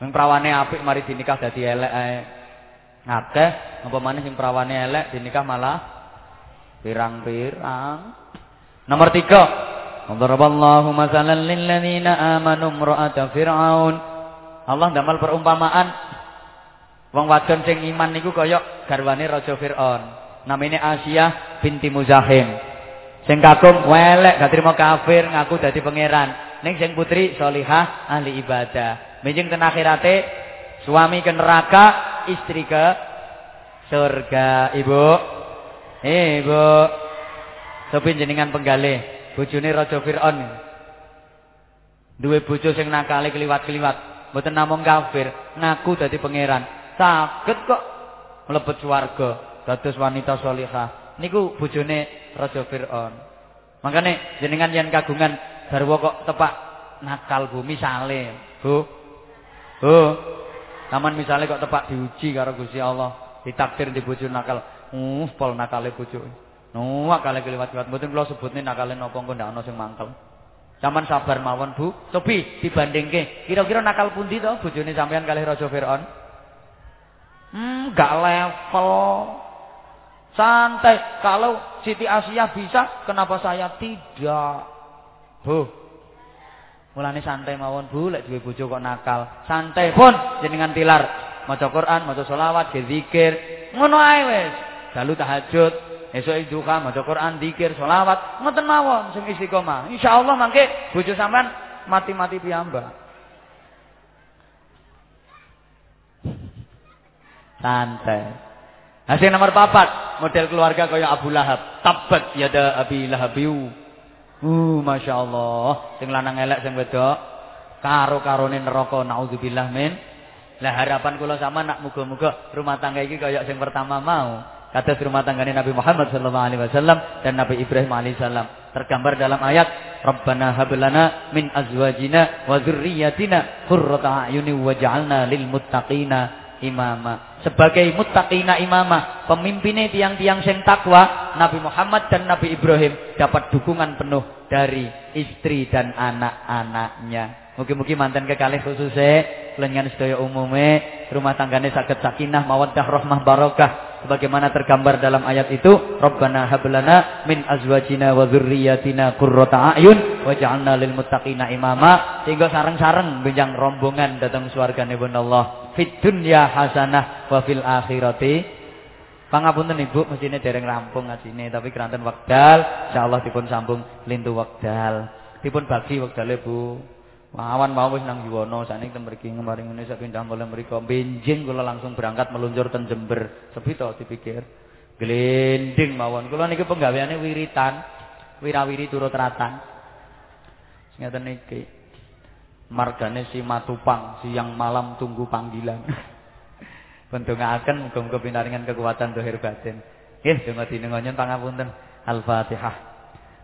Wong prawane apik mari dinikah dadi elek ae. Akeh apa maneh sing prawane elek dinikah malah pirang-pirang. Nomor tiga. Daraballahu masalan lil ladzina amanu imra'ata fir'aun. Allah ndamal perumpamaan wong wadon sing iman niku kaya garwane raja Firaun. Namine Asia binti Muzahim. Sing kakung welek gak trimo kafir ngaku dadi pangeran. Ning sing putri solihah ahli ibadah. Mijing ten akhirate suami ke neraka istri ke surga. Ibu. Ibu. Sopi jenengan penggalih. Bojone Raja Firaun. Duwe bojo sing nakale kliwat-kliwat. Mboten namung kafir, ngaku dadi pangeran. Saged kok mlebet swarga dados wanita salihah. Niku bojone Raja Firaun. Makane jenengan yen kagungan garwa kok tepak nakal Bu misale, Bu. Bu. Taman misalnya kok tepak diuji karo Gusti Allah, ditakdir di bojo nakal. Uh, pol nakale bojo. Nuwak kali keliwat-keliwat. Mboten kula sebutne nakale napa engko ndak ana sing mangkel. Saman sabar mawon, Bu. Cobi dibandingke. Kira-kira nakal pundi to bojone sampean kali Raja Firaun? Hmm, gak level. Santai. Kalau Siti Asia bisa, kenapa saya tidak? Bu, Mulane santai mawon Bu, lek duwe bojo kok nakal. Santai pun jenengan tilar. Maca Quran, maca selawat, zikir. Ngono ae wis. Dalu tahajud, esuk duha maca Quran, zikir, selawat, ngoten mawon sing istiqomah. Insyaallah mangke bojo sampean mati-mati piyambak. Santai. Hasil nomor papat, model keluarga kaya Abu Lahab. Tabat yada Abi Lahabiu. Uh, Masya Allah. Sing lanang elek sing wedok. Karo-karone neraka naudzubillah min. Lah harapan kula sama nak muga-muga rumah tangga iki kaya sing pertama mau. Kata rumah tanggane Nabi Muhammad sallallahu alaihi wasallam dan Nabi Ibrahim alaihi salam tergambar dalam ayat Rabbana hab lana min azwajina wa dzurriyyatina qurrata a'yuni waj'alna lil muttaqina imama. Sebagai muttaqina imama, pemimpinnya tiang-tiang sing takwa, Nabi Muhammad dan Nabi Ibrahim dapat dukungan penuh dari istri dan anak-anaknya. Mungkin-mungkin mantan kekalih khususnya, kelengan sedaya umume, rumah tanggane sakit sakinah, mawaddah, rahmah, barokah. Sebagaimana tergambar dalam ayat itu, Rabbana hablana min azwajina wa dzurriyyatina qurrata a'yun waj'alna lil muttaqina imama. Sehingga sareng-sareng benjang rombongan datang swargane Allah fit dunya hasanah wa fil akhirati Pangapunten Ibu mestine dereng rampung ngajine tapi keranten wekdal insyaallah dipun sambung lintu wekdal. Dipun bagi wektale Bu. Wawan mau wis nang Yuwono, sakniki teng mriki ngemari ngene sak pindah mule mriku. Benjing kula langsung berangkat meluncur ten Jember. Sepi to dipikir. Glending mawon. Kula niki penggaweane wiritan, wirawiri turut ratan. Sing ngeten niki. Margane si Matupang siang malam tunggu panggilan. Pendongaaken muga-muga pinaringan kekuatan dohir batin. Nggih, donga dinengonyen pangapunten. Al-Fatihah.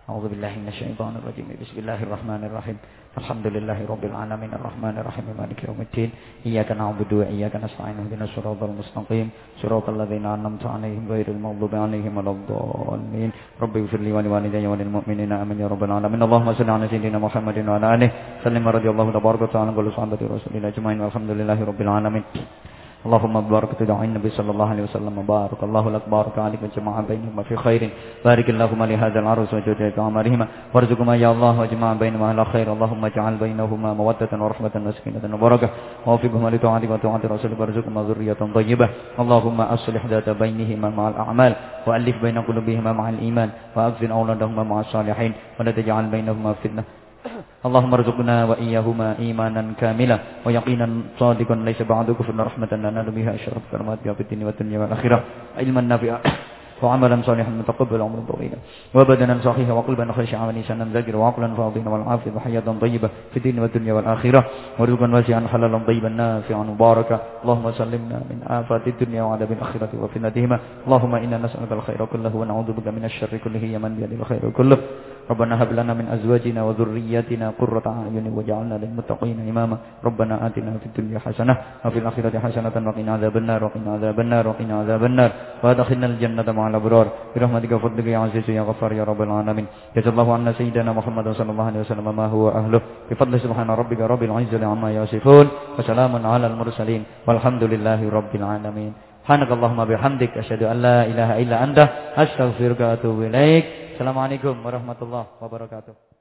A'udzubillahi minasyaitonir rajim. Bismillahirrahmanirrahim. الحمد لله رب العالمين الرحمن الرحيم مالك يوم الدين إياك نعبد وإياك نستعين اهدنا الصراط المستقيم صراط الذين أنعمت عليهم غير المغضوب عليهم ولا الضالين رب اغفر لي ولوالدي وللمؤمنين آمين يا رب العالمين اللهم صل على سيدنا محمد وعلى آله سلم رضي الله تبارك وتعالى عن كل صحابة رسول الله أجمعين والحمد لله رب العالمين اللهم بارك في دعاء النبي صلى الله عليه وسلم بارك الله لك بارك عليك وجمع بينهما في خير. بارك اللهم لهذا العرس وجودك عمرهما وارزقهما يا الله وجمع بينهما على خير. اللهم اجعل بينهما مودة ورحمة وسكينة وبركة ووفقهما لطاعتك وطاعة رسولك. وارزقهما ذرية طيبة. اللهم أصلح ذات بينهما مع الأعمال. وألف بين قلوبهما مع الإيمان. وأغفر أولادهما مع الصالحين. ولا تجعل بينهما فتنة. اللهم ارزقنا وإياهما إيمانا كاملا ويقينا صادقا ليس بعد كفر رحمة ننال بها أشرف كرامات في الدين والدنيا والآخرة. علما نافعا. وعملا صالحا متقبلا عمرا طويلا. وبدنا صحيحا وقلبا خشعا ولسانا ذاكرا وعقلا فاضلا والعافية وحياة طيبة في الدين والدنيا والآخرة. ورزقا واسعا حلالا طيبا نافعا مباركا. اللهم سلمنا من آفات الدنيا وعذاب الآخرة وفتنتهما اللهم إنا نسألك الخير كله ونعوذ بك من الشر كله. يا من بيده الخير كله. ربنا هب لنا من أزواجنا وذرياتنا قرة أعين واجعلنا للمتقين إماما. ربنا آتنا في الدنيا حسنة وفي الآخرة حسنة وقنا عذاب النار وقنا عذاب النار وقنا عذاب النار. وأدخلنا الجنة مع الأبرار برحمتك وفضلك يا عزيز يا غفار يا رب العالمين جزا الله عنا سيدنا محمد صلى الله عليه وسلم ما هو أهله بفضل سبحان ربك رب العزة عما يصفون وسلام على المرسلين والحمد لله رب العالمين سبحانك اللهم بحمدك أشهد أن لا إله إلا أنت أستغفرك وأتوب إليك Assalamualaikum warahmatullahi wabarakatuh.